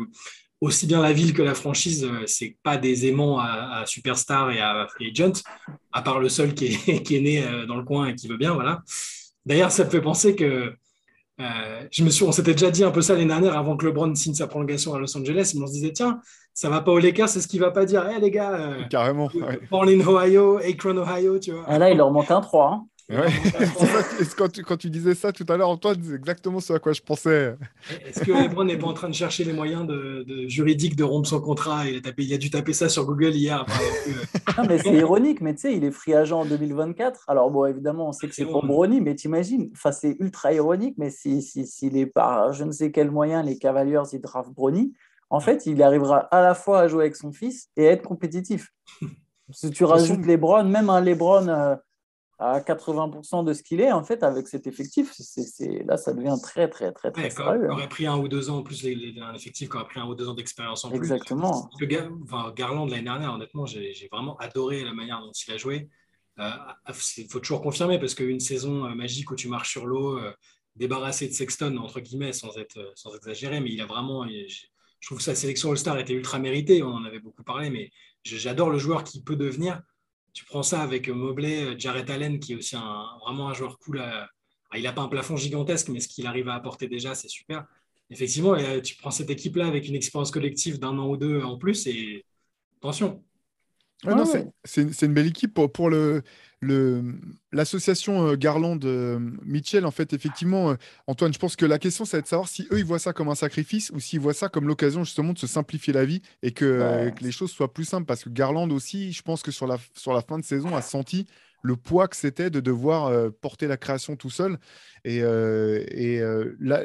aussi bien la ville que la franchise, euh, c'est pas des aimants à, Superstar et à Free Agent, à part le seul qui est, qui est né dans le coin et qui veut bien, voilà. D'ailleurs, ça me fait penser que euh, je me suis, on s'était déjà dit un peu ça l'année dernière avant que LeBron signe sa prolongation à Los Angeles. Mais on se disait, tiens, ça va pas aux Lakers, c'est ce qu'il va pas dire. Eh les gars, euh, carrément. Born in Ohio, Akron, Ohio, tu vois. Ah, là, il leur manque un 3. Hein. quand, tu, quand, tu, disais ça tout à l'heure, Antoine, c'est exactement ce à quoi je pensais. Est-ce que LeBron n'est pas en train de chercher les moyens de, juridiques de rompre son contrat? Il a, tapé, il a dû taper ça sur Google hier. non, mais c'est ironique, mais tu sais, il est free agent en 2024. Alors, bon, évidemment, on sait que c'est pour Brony, mais t'imagines, enfin, c'est ultra ironique, mais s'il si, si, est par je ne sais quel moyen, les Cavaliers, ils draftent Brony, en fait, il arrivera à la fois à jouer avec son fils et à être compétitif. Si tu rajoutes LeBron, même un LeBron. Euh, à 80% de ce qu'il est, en fait, avec cet effectif, c'est, là, ça devient très, très, très, très sérieux. aurait pris un ou deux ans en plus, un effectif qui aurait pris un ou deux ans d'expérience en plus. Exactement. Garland, l'année dernière, honnêtement, j'ai, vraiment adoré la manière dont il a joué. Il euh, faut toujours confirmer, parce qu'une saison euh, magique où tu marches sur l'eau, euh, débarrassé de Sexton, entre guillemets, sans, être, sans exagérer, mais il a vraiment... je trouve que sa sélection All-Star était ultra méritée, on en avait beaucoup parlé, mais j'adore le joueur qui peut devenir tu prends ça avec Mobley, Jarrett Allen, qui est aussi vraiment un joueur cool. Ah, il n'a pas un plafond gigantesque, mais ce qu'il arrive à apporter déjà, c'est super. Effectivement, tu prends cette équipe-là avec une expérience collective d'un an ou deux en plus, et attention. C'est une belle équipe pour le, l'association euh, Garland-Mitchell, en fait, effectivement, euh, Antoine, je pense que la question, c'est de savoir si eux, ils voient ça comme un sacrifice ou s'ils voient ça comme l'occasion justement de se simplifier la vie et que, euh, les choses soient plus simples. Parce que Garland aussi, je pense que sur la, sur la fin de saison, a senti le poids que c'était de devoir porter la création tout seul. Et, et là,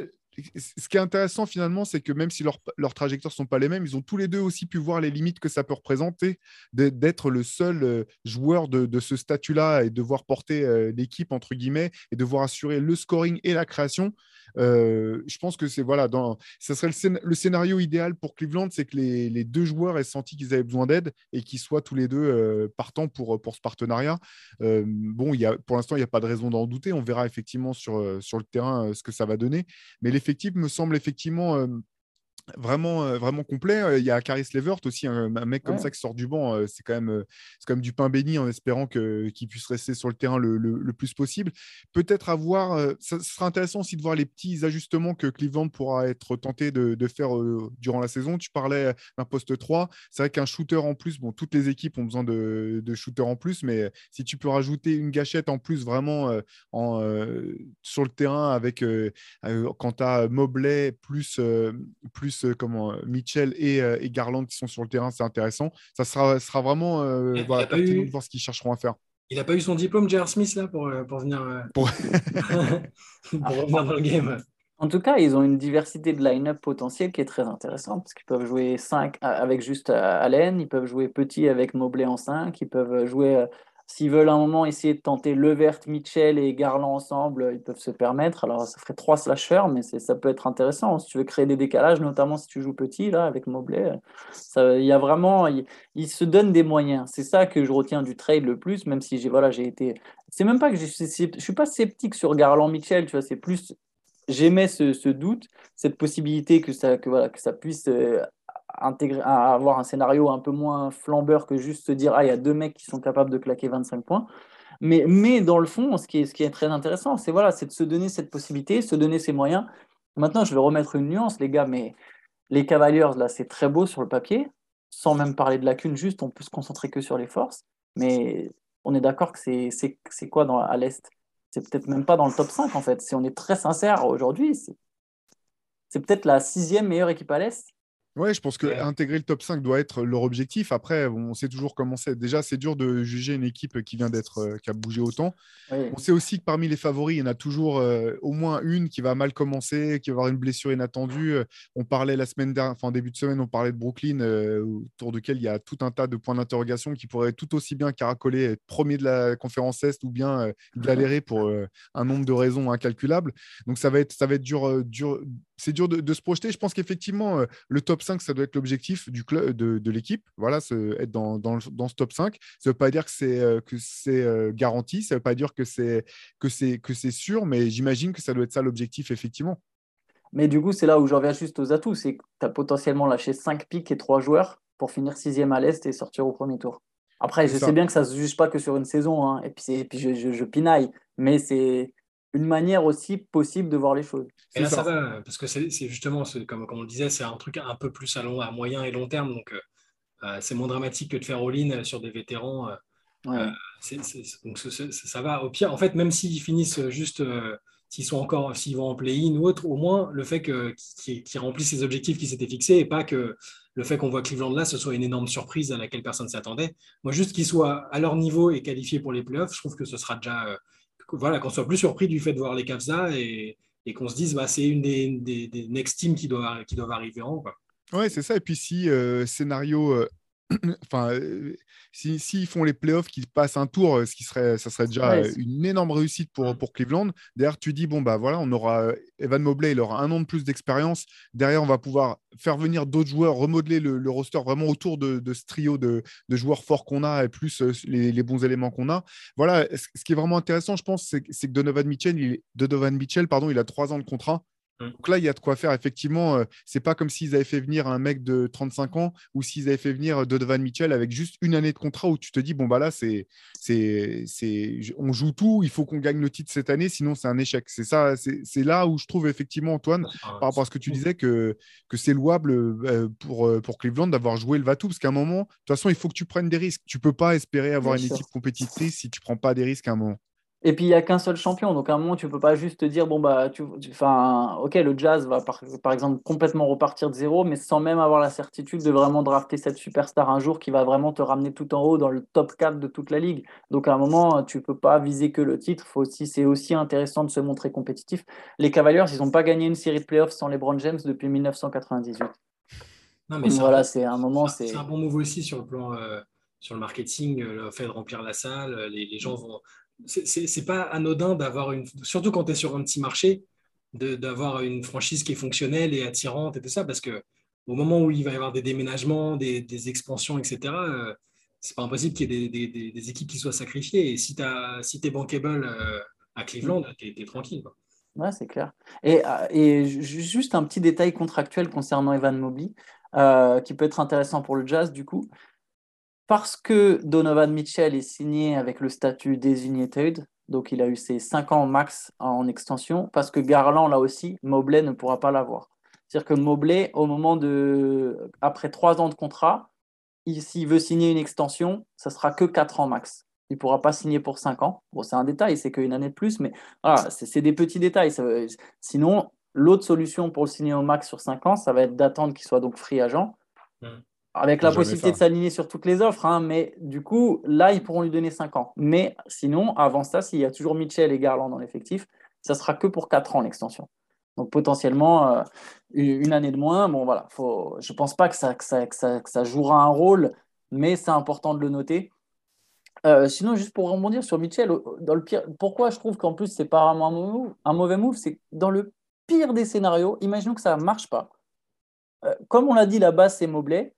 ce qui est intéressant finalement, c'est que même si leurs trajectoires ne sont pas les mêmes, ils ont tous les deux aussi pu voir les limites que ça peut représenter d'être le seul euh, joueur de, ce statut-là et devoir porter euh, l'équipe, entre guillemets, et devoir assurer le scoring et la création. Euh, je pense que c'est voilà, dans, ça serait le, scénario idéal pour Cleveland, c'est que les, deux joueurs aient senti qu'ils avaient besoin d'aide et qu'ils soient tous les deux euh, partants pour, pour ce partenariat. Euh, bon, y a, pour l'instant, il n'y a pas de raison d'en douter. On verra effectivement sur, sur le terrain ce que ça va donner. Mais l'effectif me semble effectivement vraiment, euh, vraiment complet. Euh, il y a Caris Levert aussi, un, mec comme ça qui sort du banc. Euh, c'est quand, même, c'est quand même du pain béni en espérant qu'il puisse rester sur le terrain le, le, plus possible. Peut-être avoir, ça, sera intéressant aussi de voir les petits ajustements que Cleveland pourra être tenté de, de faire durant la saison. Tu parlais d'un poste 3. C'est vrai qu'un shooter en plus, bon, toutes les équipes ont besoin de, de shooters en plus, mais si tu peux rajouter une gâchette en plus vraiment en, sur le terrain avec quand tu as Mobley plus, plus euh, comment, euh, Mitchell euh, et, Garland qui sont sur le terrain, c'est intéressant. Ça sera, sera vraiment voilà, pertinent de voir ce qu'ils chercheront à faire. Il n'a pas eu son diplôme, J.R. Smith, là, pour, pour venir, pour... revenir dans le game. En tout cas, ils ont une diversité de line-up potentielle qui est très intéressante parce qu'ils peuvent jouer 5 avec juste Allen, ils peuvent jouer petit avec Mobley en 5, ils peuvent jouer S'ils veulent un moment essayer de tenter Levert, Mitchell et Garland ensemble, ils peuvent se permettre. Alors, ça ferait trois slashers, mais ça peut être intéressant. Si tu veux créer des décalages, notamment si tu joues petit, là, avec Mobley, il y a vraiment. Il, se donne des moyens. C'est ça que je retiens du trade le plus, même si j'ai été. C'est même pas que je ne suis pas sceptique sur Garland, Mitchell, tu vois, c'est plus. J'aimais ce, doute, cette possibilité que ça, que, voilà, que ça puisse euh, intégrer, avoir un scénario un peu moins flambeur que juste se dire ah il y a deux mecs qui sont capables de claquer 25 points. Mais, mais dans le fond, ce qui est, ce qui est très intéressant, c'est voilà, c'est de se donner cette possibilité, se donner ses moyens. Maintenant, je vais remettre une nuance, les gars, mais les Cavaliers, là, c'est très beau sur le papier, sans même parler de lacunes, juste, on peut se concentrer que sur les forces. Mais on est d'accord que c'est quoi dans, à l'Est? C'est peut-être même pas dans le top 5, en fait. Si on est très sincère aujourd'hui, c'est peut-être la sixième meilleure équipe à l'Est. Ouais, je pense que intégrer le top 5 doit être leur objectif. Après, on sait toujours comment c'est. Déjà, c'est dur de juger une équipe qui vient d'être, euh, qui a bougé autant. On sait aussi que parmi les favoris, il y en a toujours euh, au moins une qui va mal commencer, qui va avoir une blessure inattendue. Euh, on parlait la semaine dernière, enfin début de semaine, on parlait de Brooklyn, autour duquel il y a tout un tas de points d'interrogation qui pourraient tout aussi bien caracoler, être premier de la conférence Est ou bien galérer pour un nombre de raisons incalculables. Donc ça va être, ça va être dur, dur c'est dur de, se projeter. Je pense qu'effectivement, le top 5, ça doit être l'objectif du club, de, l'équipe. Voilà, être dans, dans, ce top 5. Ça ne veut pas dire que c'est que c'est garanti. Ça ne veut pas dire que c'est que c'est que c'est sûr, mais j'imagine que ça doit être ça l'objectif, effectivement. Mais du coup, c'est là où j'en reviens juste aux atouts. C'est que tu as potentiellement lâché 5 pics et 3 joueurs pour finir sixième à l'Est et sortir au premier tour. Après, je sais bien que ça ne se juge pas que sur une saison, hein, et puis, et puis je, je pinaille, mais c'est une manière aussi possible de voir les choses. Et là, ça. va, parce que c'est justement, comme, comme on le disait, c'est un truc un peu plus à, long, à moyen et long terme. Donc, euh, euh, c'est moins dramatique que de faire all-in sur des vétérans. Euh, donc, ça va. Au pire, en fait, même s'ils finissent juste, s'ils sont encore, s'ils vont en play-in ou autre, au moins le fait qu'ils remplissent les objectifs qui s'étaient fixés et pas que le fait qu'on voit Cleveland là, ce soit une énorme surprise à laquelle personne ne s'attendait. Moi, juste qu'ils soient à leur niveau et qualifiés pour les playoffs, je trouve que ce sera déjà voilà, qu'on soit plus surpris du fait de voir les Cavs et, qu'on se dise bah, c'est une des, next teams qui doivent, arriver en haut. Ouais, c'est ça. Et puis si euh, scénario euh, enfin, euh, s'ils font les playoffs, qu'ils passent un tour, euh, ce qui serait, ça serait déjà une énorme réussite pour, pour Cleveland. Derrière, tu dis, bon, bah voilà, on aura euh, Evan Mobley, il aura un an de plus d'expérience. Derrière, on va pouvoir faire venir d'autres joueurs, remodeler le, roster vraiment autour de, ce trio de, joueurs forts qu'on a et plus les, bons éléments qu'on a. Voilà, ce qui est vraiment intéressant, je pense, c'est que Donovan Mitchell, il, Donovan Mitchell pardon, il a trois ans de contrat. Mmh. Donc là, il y a de quoi faire. Effectivement, euh, c'est pas comme s'ils avaient fait venir un mec de 35 ans ou s'ils avaient fait venir euh, Donovan Mitchell avec juste une année de contrat où tu te dis bon bah là c'est c'est on joue tout, il faut qu'on gagne le titre cette année, sinon c'est un échec. C'est ça, c'est là où je trouve effectivement Antoine par rapport à ce que tu disais que que c'est louable euh, pour pour Cleveland d'avoir joué le Vatou parce qu'à un moment, de toute façon, il faut que tu prennes des risques. Tu peux pas espérer avoir une équipe compétitrice si tu prends pas des risques à un moment. Et puis, il n'y a qu'un seul champion. Donc, à un moment, tu ne peux pas juste te dire, bon, bah, tu, enfin, ok, le Jazz va, par, exemple, complètement repartir de zéro, mais sans même avoir la certitude de vraiment drafter cette superstar un jour qui va vraiment te ramener tout en haut dans le top 4 de toute la ligue. Donc, à un moment, tu ne peux pas viser que le titre. Faut aussi, c'est aussi intéressant de se montrer compétitif. Les Cavaliers, ils n'ont pas gagné une série de playoffs sans les LeBron James depuis 1998. Non, mais voilà, c'est un moment. C'est un bon move aussi sur le plan. Euh, sur le marketing, le fait de remplir la salle, les, les gens vont, c'est pas anodin d'avoir une, surtout quand tu es sur un petit marché, d'avoir une franchise qui est fonctionnelle et attirante et tout ça, parce que au moment où il va y avoir des déménagements, des, expansions, etc., euh, c'est pas impossible qu'il y ait des, équipes qui soient sacrifiées. Et si tu si es bankable euh, à Cleveland, tu es, tranquille. Quoi. Ouais, c'est clair. Et, euh, et, juste un petit détail contractuel concernant Evan Mobley, qui peut être intéressant pour le Jazz, du coup parce que Donovan Mitchell est signé avec le statut designated, donc il a eu ses 5 ans max en extension, parce que Garland, là aussi, Mobley ne pourra pas l'avoir. C'est-à-dire que Mobley, au moment de. Après 3 ans de contrat, s'il veut signer une extension, ça sera que 4 ans max. Il ne pourra pas signer pour 5 ans. Bon, c'est un détail, c'est qu'une année de plus, mais c'est des petits détails. Sinon, l'autre solution pour le signer au max sur 5 ans, ça va être d'attendre qu'il soit donc free agent. Avec la possibilité de s'aligner sur toutes les offres. Hein, mais du coup, là, ils pourront lui donner 5 ans. Mais sinon, avant ça, s'il y a toujours Mitchell et Garland dans l'effectif, ça sera que pour 4 ans l'extension. Donc potentiellement euh, une année de moins. Bon, voilà, faut, je ne pense pas que ça, que, ça, que, ça, jouera un rôle, mais c'est important de le noter. Euh, sinon, juste pour rebondir sur Mitchell, dans le pire, pourquoi je trouve qu'en plus c'est pas un, un mauvais move, c'est dans le pire des scénarios, imaginons que ça ne marche pas. Euh, comme on l'a dit, la base c'est Mobley,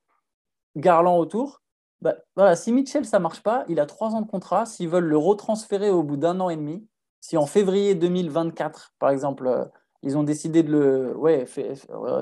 Garland autour. Bah, voilà, si Mitchell ça marche pas, il a trois ans de contrat. S'ils veulent le retransférer au bout d'un an et demi, si en février 2024, par exemple, euh, ils ont décidé de le. Ouais,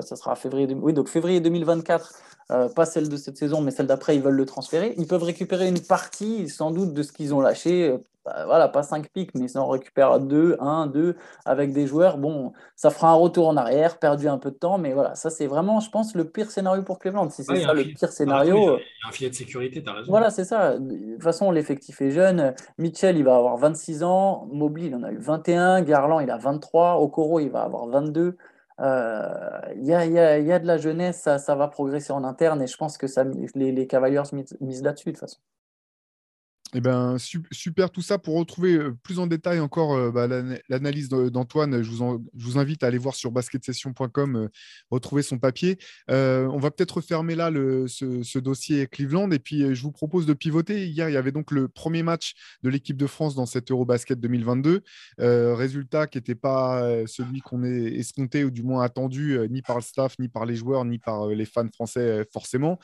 ça sera février. Oui, donc février 2024, euh, pas celle de cette saison, mais celle d'après, ils veulent le transférer. Ils peuvent récupérer une partie, sans doute, de ce qu'ils ont lâché euh, voilà, pas 5 pics, mais si on récupère 2, 1, 2 avec des joueurs, bon, ça fera un retour en arrière, perdu un peu de temps, mais voilà, ça c'est vraiment, je pense, le pire scénario pour Cleveland. Si c'est ça le pire scénario. Il y a un filet de sécurité, tu as raison. Voilà, c'est ça. De toute façon, l'effectif est jeune. Mitchell, il va avoir 26 ans. Mobley, il en a eu 21. Garland, il a 23. Okoro, il va avoir 22. Euh, il y, a, y, a, y, a, de la jeunesse, ça, ça, va progresser en interne et je pense que ça, les, les Cavaliers misent là-dessus de toute façon. Eh ben, super tout ça. Pour retrouver plus en détail encore bah, l'analyse d'Antoine, je, vous invite à aller voir sur basketsession.com, retrouver son papier. on va peut-être refermer là ce, dossier Cleveland et puis je vous propose de pivoter. Hier, il y avait donc le premier match de l'équipe de France dans cette Eurobasket 2022. résultat qui n'était pas celui qu'on est escompté ou du moins attendu ni par le staff, ni par les joueurs, ni par les fans français forcément.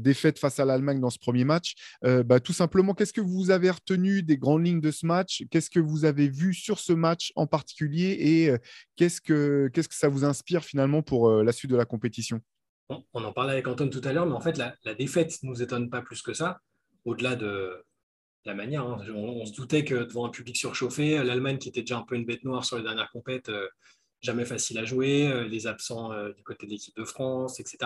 défaite face à l'Allemagne dans ce premier match. Bah, tout simplement, qu'est-ce que vous avez retenu des grandes lignes de ce match? Qu'est-ce que vous avez vu sur ce match en particulier? Et euh, qu'est-ce que, qu'est-ce que ça vous inspire finalement pour euh, la suite de la compétition? On en parlait avec Antoine tout à l'heure, mais en fait, la, défaite ne nous étonne pas plus que ça, au-delà de la manière. Hein. On, se doutait que devant un public surchauffé, l'Allemagne qui était déjà un peu une bête noire sur les dernières compètes, euh, jamais facile à jouer, les absents du côté de l'équipe de France, etc.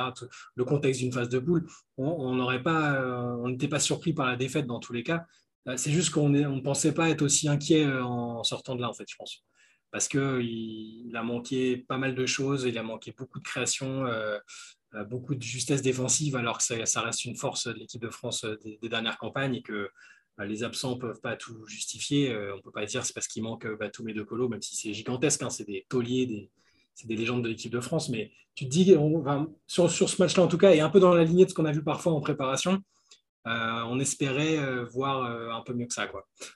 le contexte d'une phase de poule, on n'aurait pas, on n'était pas surpris par la défaite dans tous les cas. C'est juste qu'on ne pensait pas être aussi inquiet en sortant de là, en fait, je pense. Parce qu'il a manqué pas mal de choses, il a manqué beaucoup de création, beaucoup de justesse défensive, alors que ça, reste une force de l'équipe de France des, dernières campagnes et que les absents ne peuvent pas tout justifier. on ne peut pas dire c'est parce qu'il manque bah, tous mes deux colos, même si c'est gigantesque, hein, c'est des tauliers, c'est des légendes de l'équipe de France, mais tu te dis, sur, sur ce match-là en tout cas, et un peu dans la lignée de ce qu'on a vu parfois en préparation, euh, on espérait euh, voir euh, un peu mieux que ça.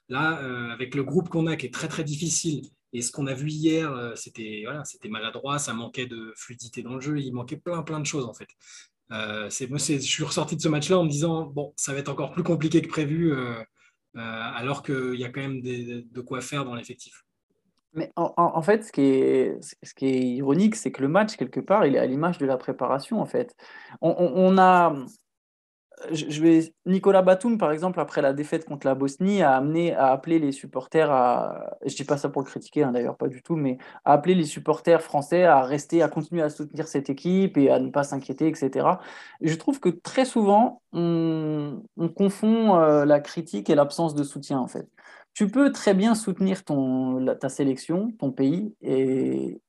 Là, avec le groupe qu'on a qui est très très difficile, et ce qu'on a vu hier, c'était maladroit, ça manquait de fluidité dans le jeu, il manquait plein plein de choses en fait. C'est, je suis ressorti de ce match-là en me disant, bon, ça va être encore plus compliqué que prévu, alors qu'il y a quand même de quoi faire dans l'effectif. Mais en, fait, ce qui est, ce qui est ironique, c'est que le match, quelque part, il est à l'image de la préparation, en fait. on a, Nicolas Batum par exemple après la défaite contre la Bosnie a amené à appeler les supporters à je dis pas ça pour le critiquer hein, d'ailleurs pas du tout mais à appeler les supporters français à rester à continuer à soutenir cette équipe et à ne pas s'inquiéter etc je trouve que très souvent on, confond euh, la critique et l'absence de soutien en fait. Tu peux très bien soutenir ton ta sélection ton pays et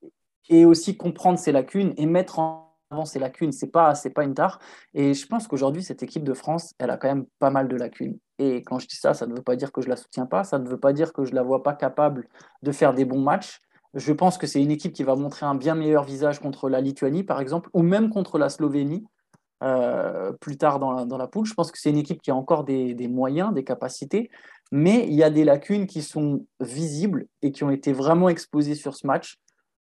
et aussi comprendre ses lacunes et mettre en avant ses lacunes, c'est pas c'est pas une tare. Et je pense qu'aujourd'hui cette équipe de France, elle a quand même pas mal de lacunes. Et quand je dis ça, ça ne veut pas dire que je la soutiens pas, ça ne veut pas dire que je la vois pas capable de faire des bons matchs. Je pense que c'est une équipe qui va montrer un bien meilleur visage contre la Lituanie, par exemple, ou même contre la Slovénie. Euh, plus tard dans la, dans la, poule. Je pense que c'est une équipe qui a encore des, des, moyens, des capacités, mais il y a des lacunes qui sont visibles et qui ont été vraiment exposées sur ce match.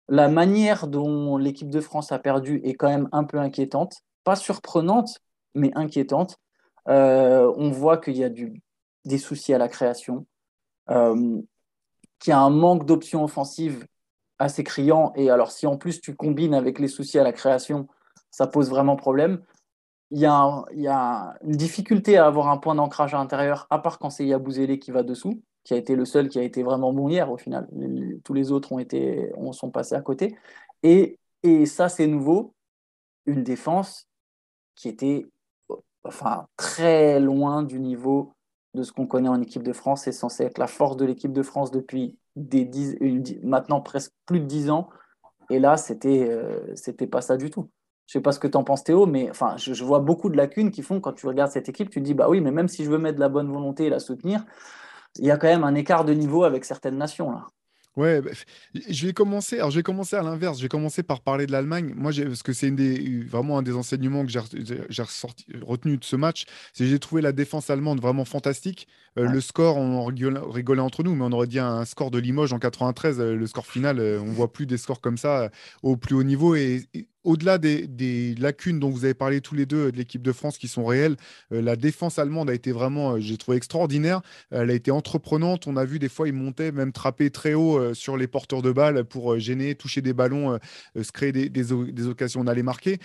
La manière dont l'équipe de France a perdu est quand même un peu inquiétante. Pas surprenante, mais inquiétante. Euh, on voit qu'il y a des soucis à la création, euh, qu'il y a un manque d'options offensives assez criant. Et alors, si en plus tu combines avec les soucis à la création, ça pose vraiment problème. Il y, a, il y a une difficulté à avoir un point d'ancrage à l'intérieur, à part quand c'est Yabouzélé qui va dessous qui a été le seul qui a été vraiment bon hier au final. tous les autres ont été, on sont passés à côté. Et, et ça, c'est nouveau. Une défense qui était enfin, très loin du niveau de ce qu'on connaît en équipe de France. C'est censé être la force de l'équipe de France depuis des dix, maintenant presque plus de dix ans. Et là, c'était euh, pas ça du tout. Je sais pas ce que tu en penses, Théo, mais enfin, je, je, vois beaucoup de lacunes qui font quand tu regardes cette équipe, tu te dis bah oui, mais même si je veux mettre de la bonne volonté et la soutenir, il y a quand même un écart de niveau avec certaines nations là. Ouais, bah, je vais commencer. Alors, je vais commencer à l'inverse. Je vais commencer par parler de l'Allemagne. Moi, parce que c'est vraiment un des enseignements que j'ai retenu de ce match. C'est j'ai trouvé la défense allemande vraiment fantastique. Euh, le score, on rigolait, entre nous, mais on aurait dit un score de Limoges en 93. Euh, le score final, euh, on voit plus des scores comme ça au plus haut niveau. et au-delà des, lacunes dont vous avez parlé tous les deux de l'équipe de France qui sont réelles, euh, la défense allemande a été vraiment, euh, j'ai trouvé extraordinaire. Elle a été entreprenante. On a vu des fois, ils montaient, même trapper très haut euh, sur les porteurs de balles pour gêner, toucher des ballons, se créer des, occasions d'aller marquer.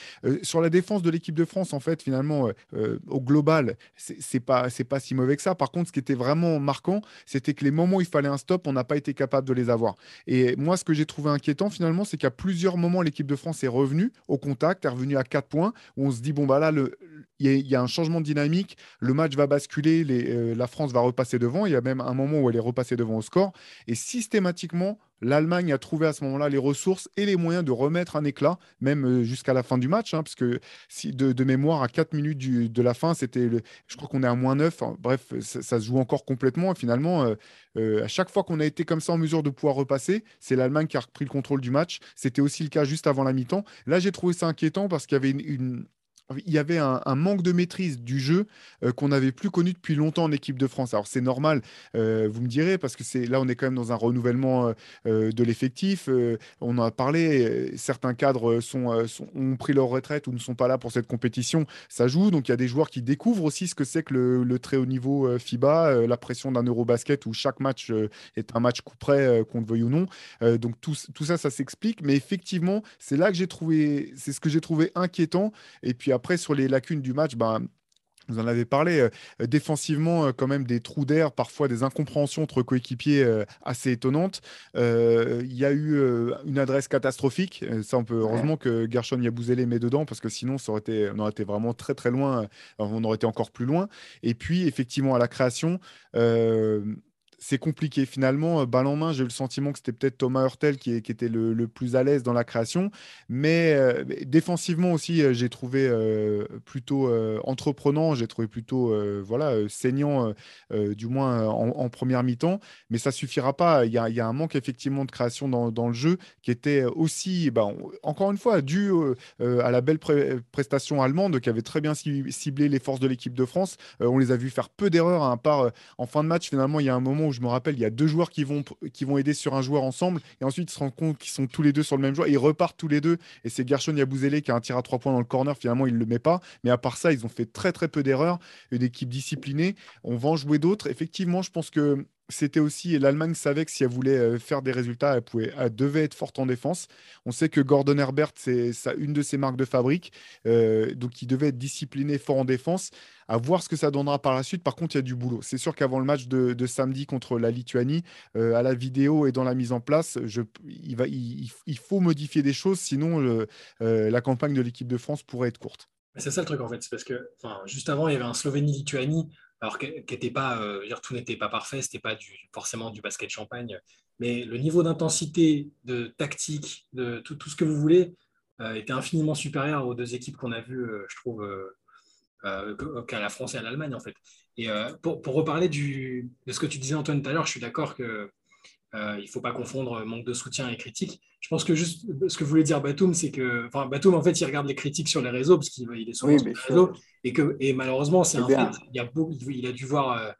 sur la défense de l'équipe de France, en fait, finalement, au global, c'est pas, pas si mauvais que ça. Par contre, ce qui était vraiment marquant, c'était que les moments où il fallait un stop, on n'a pas été capable de les avoir. Et moi, ce que j'ai trouvé inquiétant, finalement, c'est qu'à plusieurs moments, l'équipe de France est revenue au contact, est revenu à 4 points, où on se dit, bon, bah là, il y, a un changement de dynamique, le match va basculer, euh, la France va repasser devant, il y a même un moment où elle est repassée devant au score, et systématiquement, l'Allemagne a trouvé à ce moment-là les ressources et les moyens de remettre un éclat, même euh, jusqu'à la fin du match, hein, parce que si, de, mémoire, à 4 minutes de la fin, c'était, je crois qu'on est à moins 9, bref, ça, se joue encore complètement, finalement, euh, euh, à chaque fois qu'on a été comme ça en mesure de pouvoir repasser, c'est l'Allemagne qui a repris le contrôle du match. C'était aussi le cas juste avant la mi-temps. Là, j'ai trouvé ça inquiétant parce qu'il y avait une il y avait un, manque de maîtrise du jeu euh, qu'on n'avait plus connu depuis longtemps en équipe de France. Alors c'est normal, euh, vous me direz, parce que c'est là on est quand même dans un renouvellement euh, de l'effectif. on en a parlé, certains cadres sont, ont pris leur retraite ou ne sont pas là pour cette compétition. Ça joue, donc il y a des joueurs qui découvrent aussi ce que c'est que le, très haut niveau FIBA, la pression d'un Eurobasket où chaque match est un match coup près, qu'on le veuille ou non. donc tout, tout ça, ça s'explique. Mais effectivement, c'est là que j'ai trouvé, c'est ce que j'ai trouvé inquiétant. Et puis après, sur les lacunes du match, ben, vous en avez parlé, euh, défensivement, euh, quand même des trous d'air, parfois des incompréhensions entre coéquipiers euh, assez étonnantes. Il y a eu une adresse catastrophique. Ça, on peut, heureusement que Gershon Yabouzélé met dedans, parce que sinon, ça aurait été, on aurait été vraiment très très loin. On aurait été encore plus loin. Et puis, effectivement, à la création, c'est compliqué. Finalement, euh, balle en main, j'ai eu le sentiment que c'était peut-être Thomas Hurtel qui, était le, plus à l'aise dans la création. Mais euh, défensivement aussi, euh, j'ai trouvé plutôt entreprenant, j'ai trouvé plutôt voilà, saignant, du moins en, première mi-temps. Mais ça suffira pas. Il y a, un manque effectivement de création dans, le jeu qui était aussi, ben, encore une fois, dû à la belle prestation allemande qui avait très bien ciblé les forces de l'équipe de France. on les a vus faire peu d'erreurs, à part en fin de match. Finalement, il y a un moment où je me rappelle, il y a deux joueurs qui vont, aider sur un joueur ensemble, et ensuite ils se rendent compte qu'ils sont tous les deux sur le même joueur, ils repartent tous les deux, et c'est Gershon Yabouzélé qui a un tir à trois points dans le corner, finalement il ne le met pas, mais à part ça, ils ont fait très très peu d'erreurs, une équipe disciplinée, on va en jouer d'autres. Effectivement, je pense que c'était aussi, l'Allemagne savait que si elle voulait euh, faire des résultats, elle, pouvait, elle devait être forte en défense. On sait que Gordon Herbert, c'est une de ses marques de fabrique, euh, donc il devait être discipliné, fort en défense. À voir ce que ça donnera par la suite. Par contre, il y a du boulot. C'est sûr qu'avant le match de, samedi contre la Lituanie, euh, à la vidéo et dans la mise en place, il, faut modifier des choses, sinon la campagne de l'équipe de France pourrait être courte. C'est ça le truc en fait, c'est parce que juste avant, il y avait un Slovénie-Lituanie alors euh, tout n'était pas parfait, c'était pas forcément du basket champagne, mais le niveau d'intensité, de tactique, de tout, ce que vous voulez, euh, était infiniment supérieur aux deux équipes qu'on a vues, euh, je trouve, qu'à la France et à l'Allemagne en fait. Et pour, reparler de ce que tu disais Antoine tout à l'heure, je suis d'accord que il ne faut pas confondre manque de soutien et critique. Je pense que juste ce que voulait dire Batum, c'est que enfin, Batum, en fait, il regarde les critiques sur les réseaux parce qu'il est souvent sur les réseaux. Et, que, et malheureusement, c'est un fait. Il, a il a dû voir euh,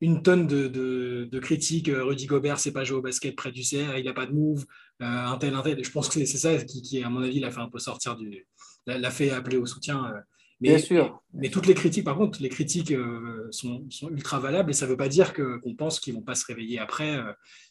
une tonne de, de, critiques. Euh, Rudy Gobert, c'est pas jouer au basket près du CR, il n'a pas de move, euh, un tel, un tel. Je pense que c'est ça qui, qui, à mon avis, l'a fait un peu sortir du. l'a fait appeler au soutien. Mais, Bien sûr. Mais, toutes les critiques, par contre, les critiques sont, sont, ultra valables et ça ne veut pas dire qu'on pense qu'ils ne vont pas se réveiller après.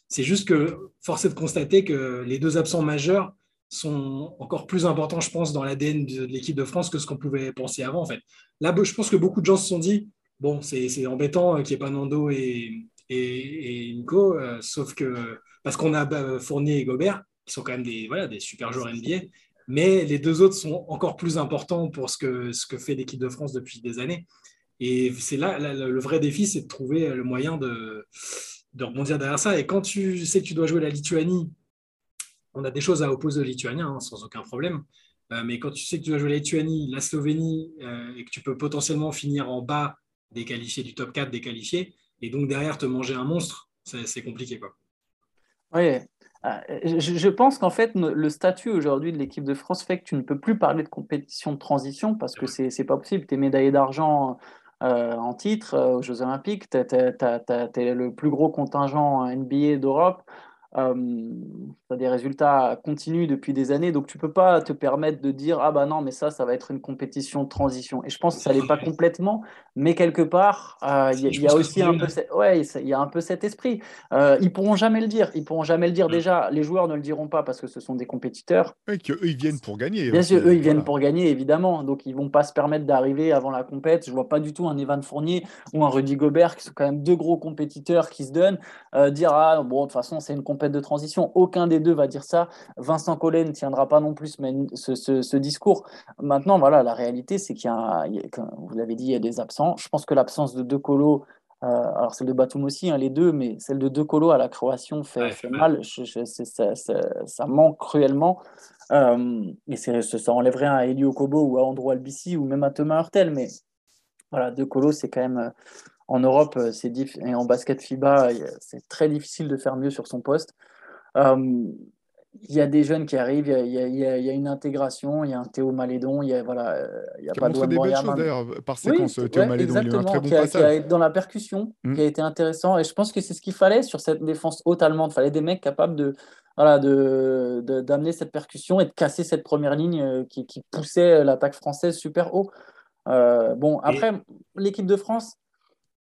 C'est juste que force est de constater que les deux absents majeurs sont encore plus importants, je pense, dans l'ADN de l'équipe de France que ce qu'on pouvait penser avant. En fait. Là, je pense que beaucoup de gens se sont dit bon, c'est embêtant qu'il n'y ait pas Nando et, et, Nico, euh, sauf que parce qu'on a Fournier et Gobert, qui sont quand même des, voilà, des super joueurs NBA, mais les deux autres sont encore plus importants pour ce que, ce que fait l'équipe de France depuis des années. Et c'est là, le vrai défi, c'est de trouver le moyen de, rebondir derrière ça. Et quand tu sais que tu dois jouer la Lituanie, on a des choses à opposer aux Lituaniens, hein, sans aucun problème. Euh, mais quand tu sais que tu dois jouer la Lituanie, la Slovénie, euh, et que tu peux potentiellement finir en bas des qualifiés du top 4 des qualifiés, et donc derrière te manger un monstre, c'est compliqué. Quoi. Oui, je, pense qu'en fait, le statut aujourd'hui de l'équipe de France fait que tu ne peux plus parler de compétition de transition parce que c'est n'est pas possible. Tu es médaillé d'argent euh, en titre euh, aux Jeux Olympiques, tu es, le plus gros contingent NBA d'Europe. Euh, tu as des résultats continus depuis des années, donc tu peux pas te permettre de dire ah bah non mais ça ça va être une compétition de transition. Et je pense que ça l'est pas complètement, mais quelque part euh, il y, a aussi un peu ouais il y a un peu cet esprit. Euh, ils pourront jamais le dire, ils pourront jamais le dire. Déjà les joueurs ne le diront pas parce que ce sont des compétiteurs. Et qu'eux ils viennent pour gagner. Bien sûr eux ils viennent pour gagner évidemment, donc ils vont pas se permettre d'arriver avant la compète. Je vois pas du tout un Evan Fournier ou un Rudy Gobert qui sont quand même deux gros compétiteurs qui se donnent dire ah bon de toute façon c'est une compétition de transition. Aucun des deux va dire ça. Vincent Collet ne tiendra pas non plus ce, ce, discours. Maintenant, voilà, la réalité, c'est qu'il y a, vous l'avez dit, il y a des absents. Je pense que l'absence de deux colos, euh, alors celle de Batum aussi, hein, les deux, mais celle de deux colos à la Croatie fait, fait mal. ça, manque cruellement. Euh, et ça enlèverait à Elio Kobo ou à Andrew Albici ou même à Thomas Hurtel. Mais voilà, deux colos, c'est quand même en Europe, euh, c'est et en basket FIBA, c'est très difficile de faire mieux sur son poste. Euh, il y a des jeunes qui arrivent, il y, a, une intégration, il y a un Théo Malédon, il y a, voilà, il y a pas de des belles choses d'ailleurs par séquence, Théo Malédon, il a un très bon passage. Qui a, dans la percussion, mmh. qui a été intéressant. Et je pense que c'est ce qu'il fallait sur cette défense haute allemande. Il fallait des mecs capables de, voilà, de, d'amener cette percussion et de casser cette première ligne euh, qui, qui poussait l'attaque française super haut. bon, après, l'équipe de France,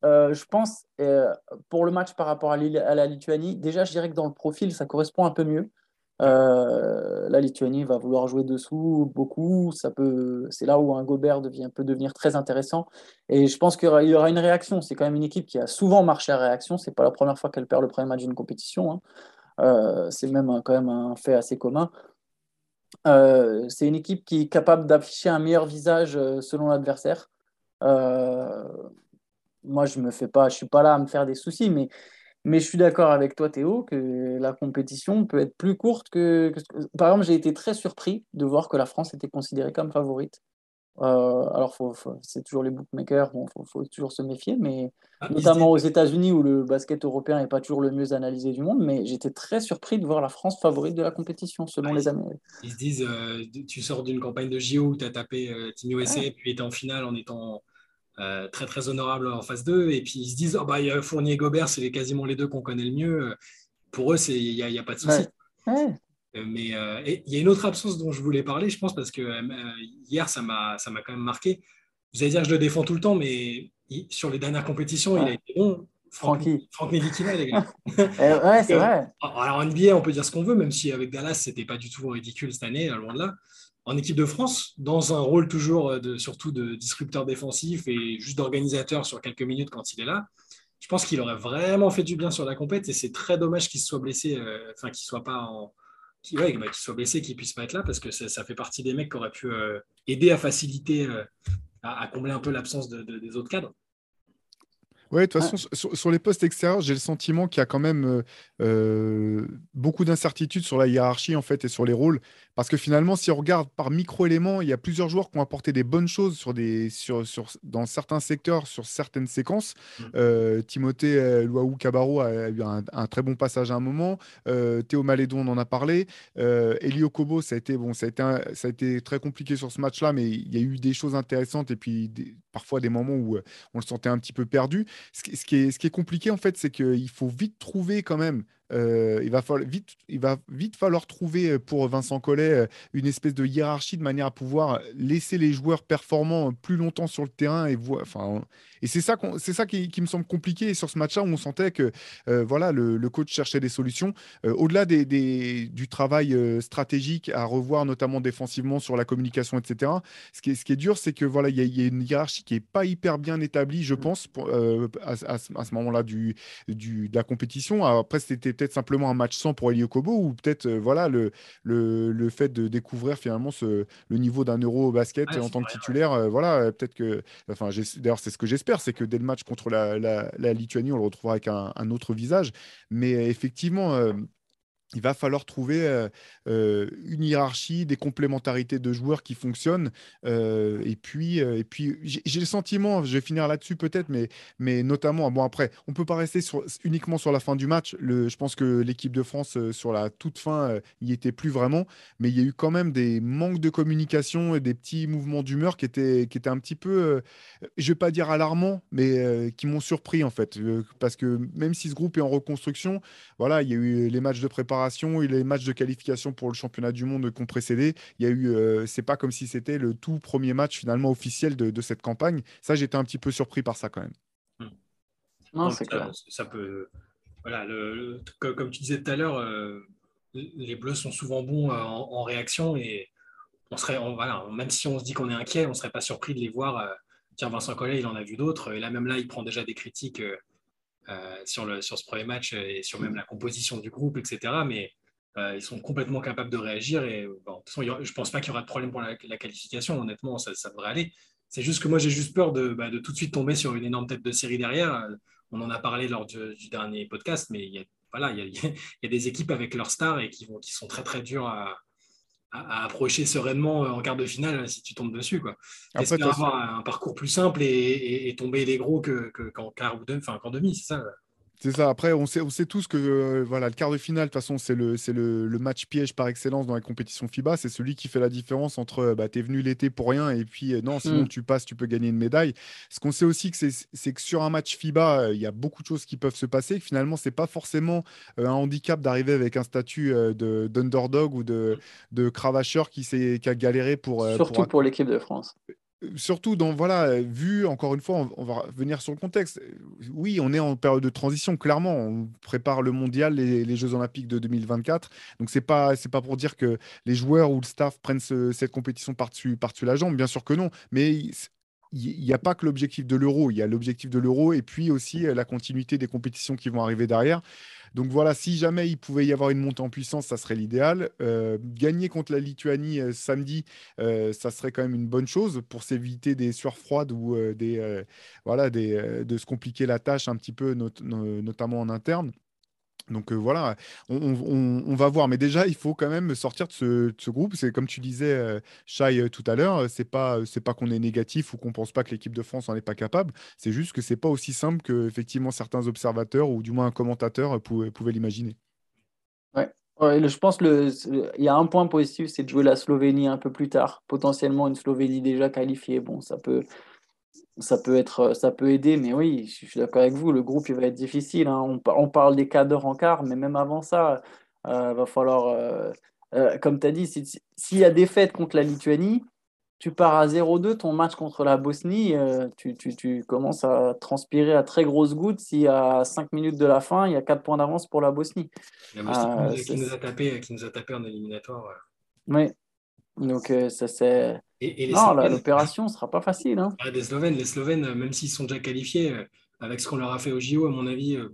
euh, je pense, euh, pour le match par rapport à, la Lituanie, déjà, je dirais que dans le profil, ça correspond un peu mieux. Euh, la Lituanie va vouloir jouer dessous beaucoup. Ça peut, c'est là où un Gobert devient, peut devenir très intéressant. Et je pense qu'il y aura une réaction. C'est quand même une équipe qui a souvent marché à réaction. C'est pas la première fois qu'elle perd le premier match d'une compétition. Hein. c'est même quand même un fait assez commun. c'est une équipe qui est capable d'afficher un meilleur visage selon l'adversaire moi, je me fais pas, je suis pas là à me faire des soucis, mais, mais je suis d'accord avec toi, Théo, que la compétition peut être plus courte que. Par exemple, j'ai été très surpris de voir que la France était considérée comme favorite. Euh, alors, c'est toujours les bookmakers, il faut, toujours se méfier, mais ah, notamment aux États-Unis où le basket européen n'est pas toujours le mieux analysé du monde. Mais j'étais très surpris de voir la France favorite de la compétition, selon ah, les Américains. Ils se disent euh, tu sors d'une campagne de JO où tu as tapé euh, Team USA, puis tu es en finale en étant euh, très très honorable en phase 2. Et puis ils se disent, oh, bah, il y a Fournier et Gobert, c'est quasiment les deux qu'on connaît le mieux. Pour eux, il n'y a, y a, pas de souci. Euh, mais euh, il y a une autre absence dont je voulais parler, je pense, parce que hier, ça m'a quand même marqué. Vous allez dire, je le défends tout le temps, mais sur les dernières compétitions, il a été bon. Francky. Franck Nidikina, les gars. ouais, c'est vrai. Alors, en NBA, on peut dire ce qu'on veut, même si avec Dallas, c'était pas du tout ridicule cette année, loin de là en équipe de France, dans un rôle toujours de, surtout de disrupteur défensif et juste d'organisateur sur quelques minutes quand il est là, je pense qu'il aurait vraiment fait du bien sur la compète et c'est très dommage qu'il soit blessé, euh, enfin qu'il soit pas en, bah, qu'il soit blessé, qu'il puisse pas être là parce que ça, fait partie des mecs qui auraient pu euh, aider à faciliter, euh, à, combler un peu l'absence des autres cadres. Oui, de toute façon, sur, les postes extérieurs, j'ai le sentiment qu'il y a quand même beaucoup d'incertitudes sur la hiérarchie en fait et sur les rôles. Parce que finalement, si on regarde par micro-éléments, il y a plusieurs joueurs qui ont apporté des bonnes choses sur des, sur, sur, dans certains secteurs, sur certaines séquences. Mmh. Euh, Timothée euh, Luaou Cabarro a eu un, très bon passage à un moment. Euh, Théo Malédon, on en a parlé. Elio Kobo, ça a, été, bon, ça, a été ça a été très compliqué sur ce match-là, mais il y a eu des choses intéressantes et puis parfois des moments où on le sentait un petit peu perdu. Ce, ce, qui, est, ce qui est compliqué, en fait, c'est qu'il faut vite trouver quand même euh, il, va falloir, vite, falloir trouver euh, pour Vincent Collet euh, une espèce de hiérarchie de manière à pouvoir laisser les joueurs performants plus longtemps sur le terrain et enfin, et c'est ça, c'est ça qui, me semble compliqué sur ce match-là où on sentait que euh, voilà, le, coach cherchait des solutions. Euh, au-delà des, du travail euh, stratégique à revoir, notamment défensivement sur la communication, etc. Ce qui est, ce qui est dur, c'est que voilà, il y, a une hiérarchie qui est pas hyper bien établie, je mm. pense, à, ce moment-là du, du, de la compétition. Après, c'était peut-être simplement un match sans pour Elio Kobo ou peut-être voilà le, le, le, fait de découvrir finalement ce, le niveau d'un euro au basket en tant que titulaire. voilà, peut-être que, enfin, d'ailleurs, c'est ce que j'espère c'est que dès le match contre la, Lituanie, on le retrouvera avec un, autre visage. Mais effectivement, euh, il va falloir trouver euh, euh, une hiérarchie, des complémentarités de joueurs qui fonctionnent. Euh, et puis, et puis j'ai le sentiment, je vais finir là-dessus peut-être, mais, mais notamment, bon après, on ne peut pas rester uniquement sur la fin du match. Je pense que l'équipe de France, sur la toute fin, n'y était plus vraiment, mais il y a eu quand même des manques de communication et des petits mouvements d'humeur qui étaient, qui étaient un petit peu, je ne vais pas dire alarmants, mais qui m'ont surpris en fait. parce que même si ce groupe est en reconstruction, voilà, il y a eu les matchs de préparation et les matchs de qualification pour le championnat du monde qui ont précédé. Il y a eu, euh, c'est pas comme si c'était le tout premier match finalement officiel de, cette campagne. Ça, j'étais un petit peu surpris par ça quand même. Hmm. Non, c'est clair. Ça peut, voilà, le, comme tu disais tout à l'heure, euh, les Bleus sont souvent bons euh, en, réaction et on serait, voilà, même si on se dit qu'on est inquiet, on serait pas surpris de les voir. tiens, Vincent Collet, il en a vu d'autres. Et là, même là, il prend déjà des critiques euh, sur, le, sur ce premier match et sur même la composition du groupe, etc. Mais euh, ils sont complètement capables de réagir. Et bon, de toute façon, je ne pense pas qu'il y aura de problème pour la, qualification. Honnêtement, ça, devrait aller. C'est juste que moi, j'ai juste peur de, bah, de, tout de suite tomber sur une énorme tête de série derrière. On en a parlé lors du, dernier podcast, mais il y a, y a des équipes avec leurs stars et qui, vont, qui sont très très dures à, à, approcher sereinement euh, en quart de finale si tu tombes dessus. Quoi. Après, avoir un parcours plus simple et, tomber les gros qu'en que, quart ou enfin, qu'en demi, c'est ça. C'est ça. Après, on sait, on sait tous que euh, voilà, le quart de finale, de toute façon, c'est le, le, le, match piège par excellence dans les compétitions FIBA. C'est celui qui fait la différence entre euh, bah, tu es venu l'été pour rien et puis euh, non, sinon mm. tu passes, tu peux gagner une médaille. Ce qu'on sait aussi, c'est que sur un match FIBA, il y a beaucoup de choses qui peuvent se passer. finalement, c'est pas forcément un handicap d'arriver avec un statut d'underdog ou de, de cravacheur qui, qui a galéré pour. Surtout pour l'équipe de France surtout dans, voilà, vu, encore une fois, on, va revenir sur le contexte. Oui, on est en période de transition, clairement. On prépare le mondial, les, les Jeux Olympiques de 2024. Donc, ce n'est pas, pas pour dire que les joueurs ou le staff prennent cette compétition par-dessus par la jambe, bien sûr que non. Mais il n'y a pas que l'objectif de l'euro, il y a l'objectif de l'euro et puis aussi la continuité des compétitions qui vont arriver derrière. Donc voilà, si jamais il pouvait y avoir une montée en puissance, ça serait l'idéal. Euh, gagner contre la Lituanie euh, samedi, euh, ça serait quand même une bonne chose pour s'éviter des sueurs froides ou des, voilà, de se compliquer la tâche un petit peu, notamment en interne. Donc voilà, on, va voir. Mais déjà, il faut quand même sortir de ce, groupe. C'est comme tu disais, Shai, tout à l'heure, c'est pas c'est pas qu'on est négatif ou qu'on pense pas que l'équipe de France en est pas capable. C'est juste que c'est pas aussi simple que effectivement certains observateurs ou du moins un commentateur pouvait, l'imaginer. Ouais. je pense qu'il y a un point positif, c'est de jouer la Slovénie un peu plus tard. Potentiellement une Slovénie déjà qualifiée. Bon, ça peut, ça peut, être, ça peut aider, mais oui, je suis d'accord avec vous, le groupe il va être difficile. Hein. On, on, parle des cadres en quart, mais même avant ça, il euh, va falloir, euh, euh, comme tu as dit, s'il y a des fêtes contre la Lituanie, tu pars à 0-2, ton match contre la Bosnie, tu, tu, tu, commences à transpirer à très grosses gouttes si à 5 minutes de la fin, il y a 4 points d'avance pour la Bosnie. qui, nous a tapé, qui nous a tapé en éliminatoire. Oui, donc ça c'est non, l'opération ne sera pas facile. Hein. les Slovènes, les Slovènes, même s'ils sont déjà qualifiés, euh, avec ce qu'on leur a fait au JO, à mon avis, euh,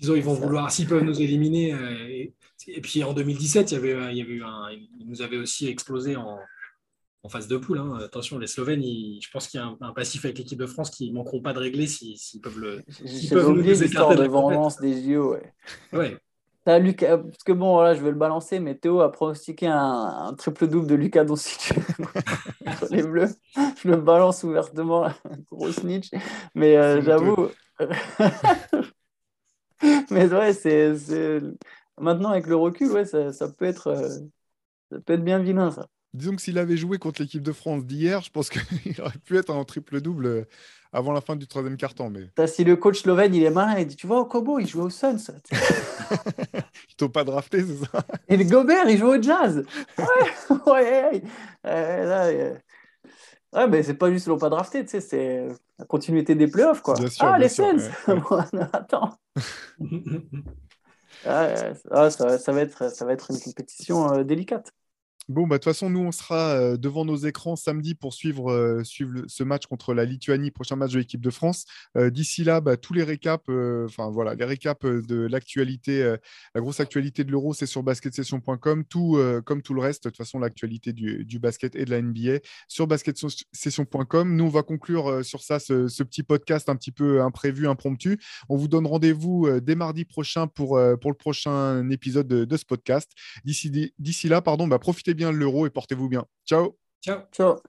ils, vont vouloir, s'ils peuvent nous éliminer. Euh, et, puis en 2017, il y avait, il y avait un, ils nous avaient aussi explosé en, en phase de poule. Hein. Attention, les Slovènes, je pense qu'il y a un, passif avec l'équipe de France qui ne manqueront pas de régler s'ils peuvent le. J'ai oublié l'histoire de vengeance des JO. Ouais. ouais. Lucas, parce que bon, voilà, je vais le balancer, mais Théo a pronostiqué un, triple-double de Lucas Doncic sur les Bleus. Je le balance ouvertement, gros snitch. Mais euh, j'avoue. mais ouais, c'est. Maintenant, avec le recul, ouais, ça, ça, peut être, euh, ça peut être bien vilain, ça. Disons que s'il avait joué contre l'équipe de France d'hier, je pense qu'il aurait pu être en triple-double euh, avant la fin du troisième quart-temps. Mais... Si le coach slovène, il est malin, il dit Tu vois, au Kobo, il joue au Suns. Ils t'ont pas drafté, c'est ça? Et le Gobert, il joue au Jazz. Ouais, ouais. Euh, ouais, mais c'est pas juste l'ont pas drafté, tu sais, c'est la continuité des playoffs, quoi. ah, les Suns Attends. ah, ça, ça, va être, ça va être une compétition euh, délicate. Bon, bah, de toute façon, nous, on sera euh, devant nos écrans samedi pour suivre, euh, ce match contre la Lituanie, prochain match de l'équipe de France. Euh, d'ici là, bah, tous les récaps, enfin voilà, les récaps de l'actualité, la grosse actualité de l'Euro, c'est sur basketsession.com. Tout, comme tout le reste, de toute façon, l'actualité du, basket et de la NBA sur basketsession.com. Nous, on va conclure sur ça ce, petit podcast un petit peu imprévu, impromptu. On vous donne rendez-vous dès mardi prochain pour, pour le prochain épisode de, ce podcast. D'ici là, pardon, bah, profitez bien l'euro et portez-vous bien. Ciao. Ciao. Ciao.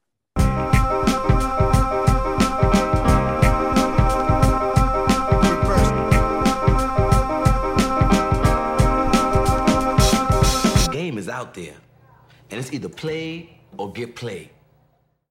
game is out there, and it's either play or get played.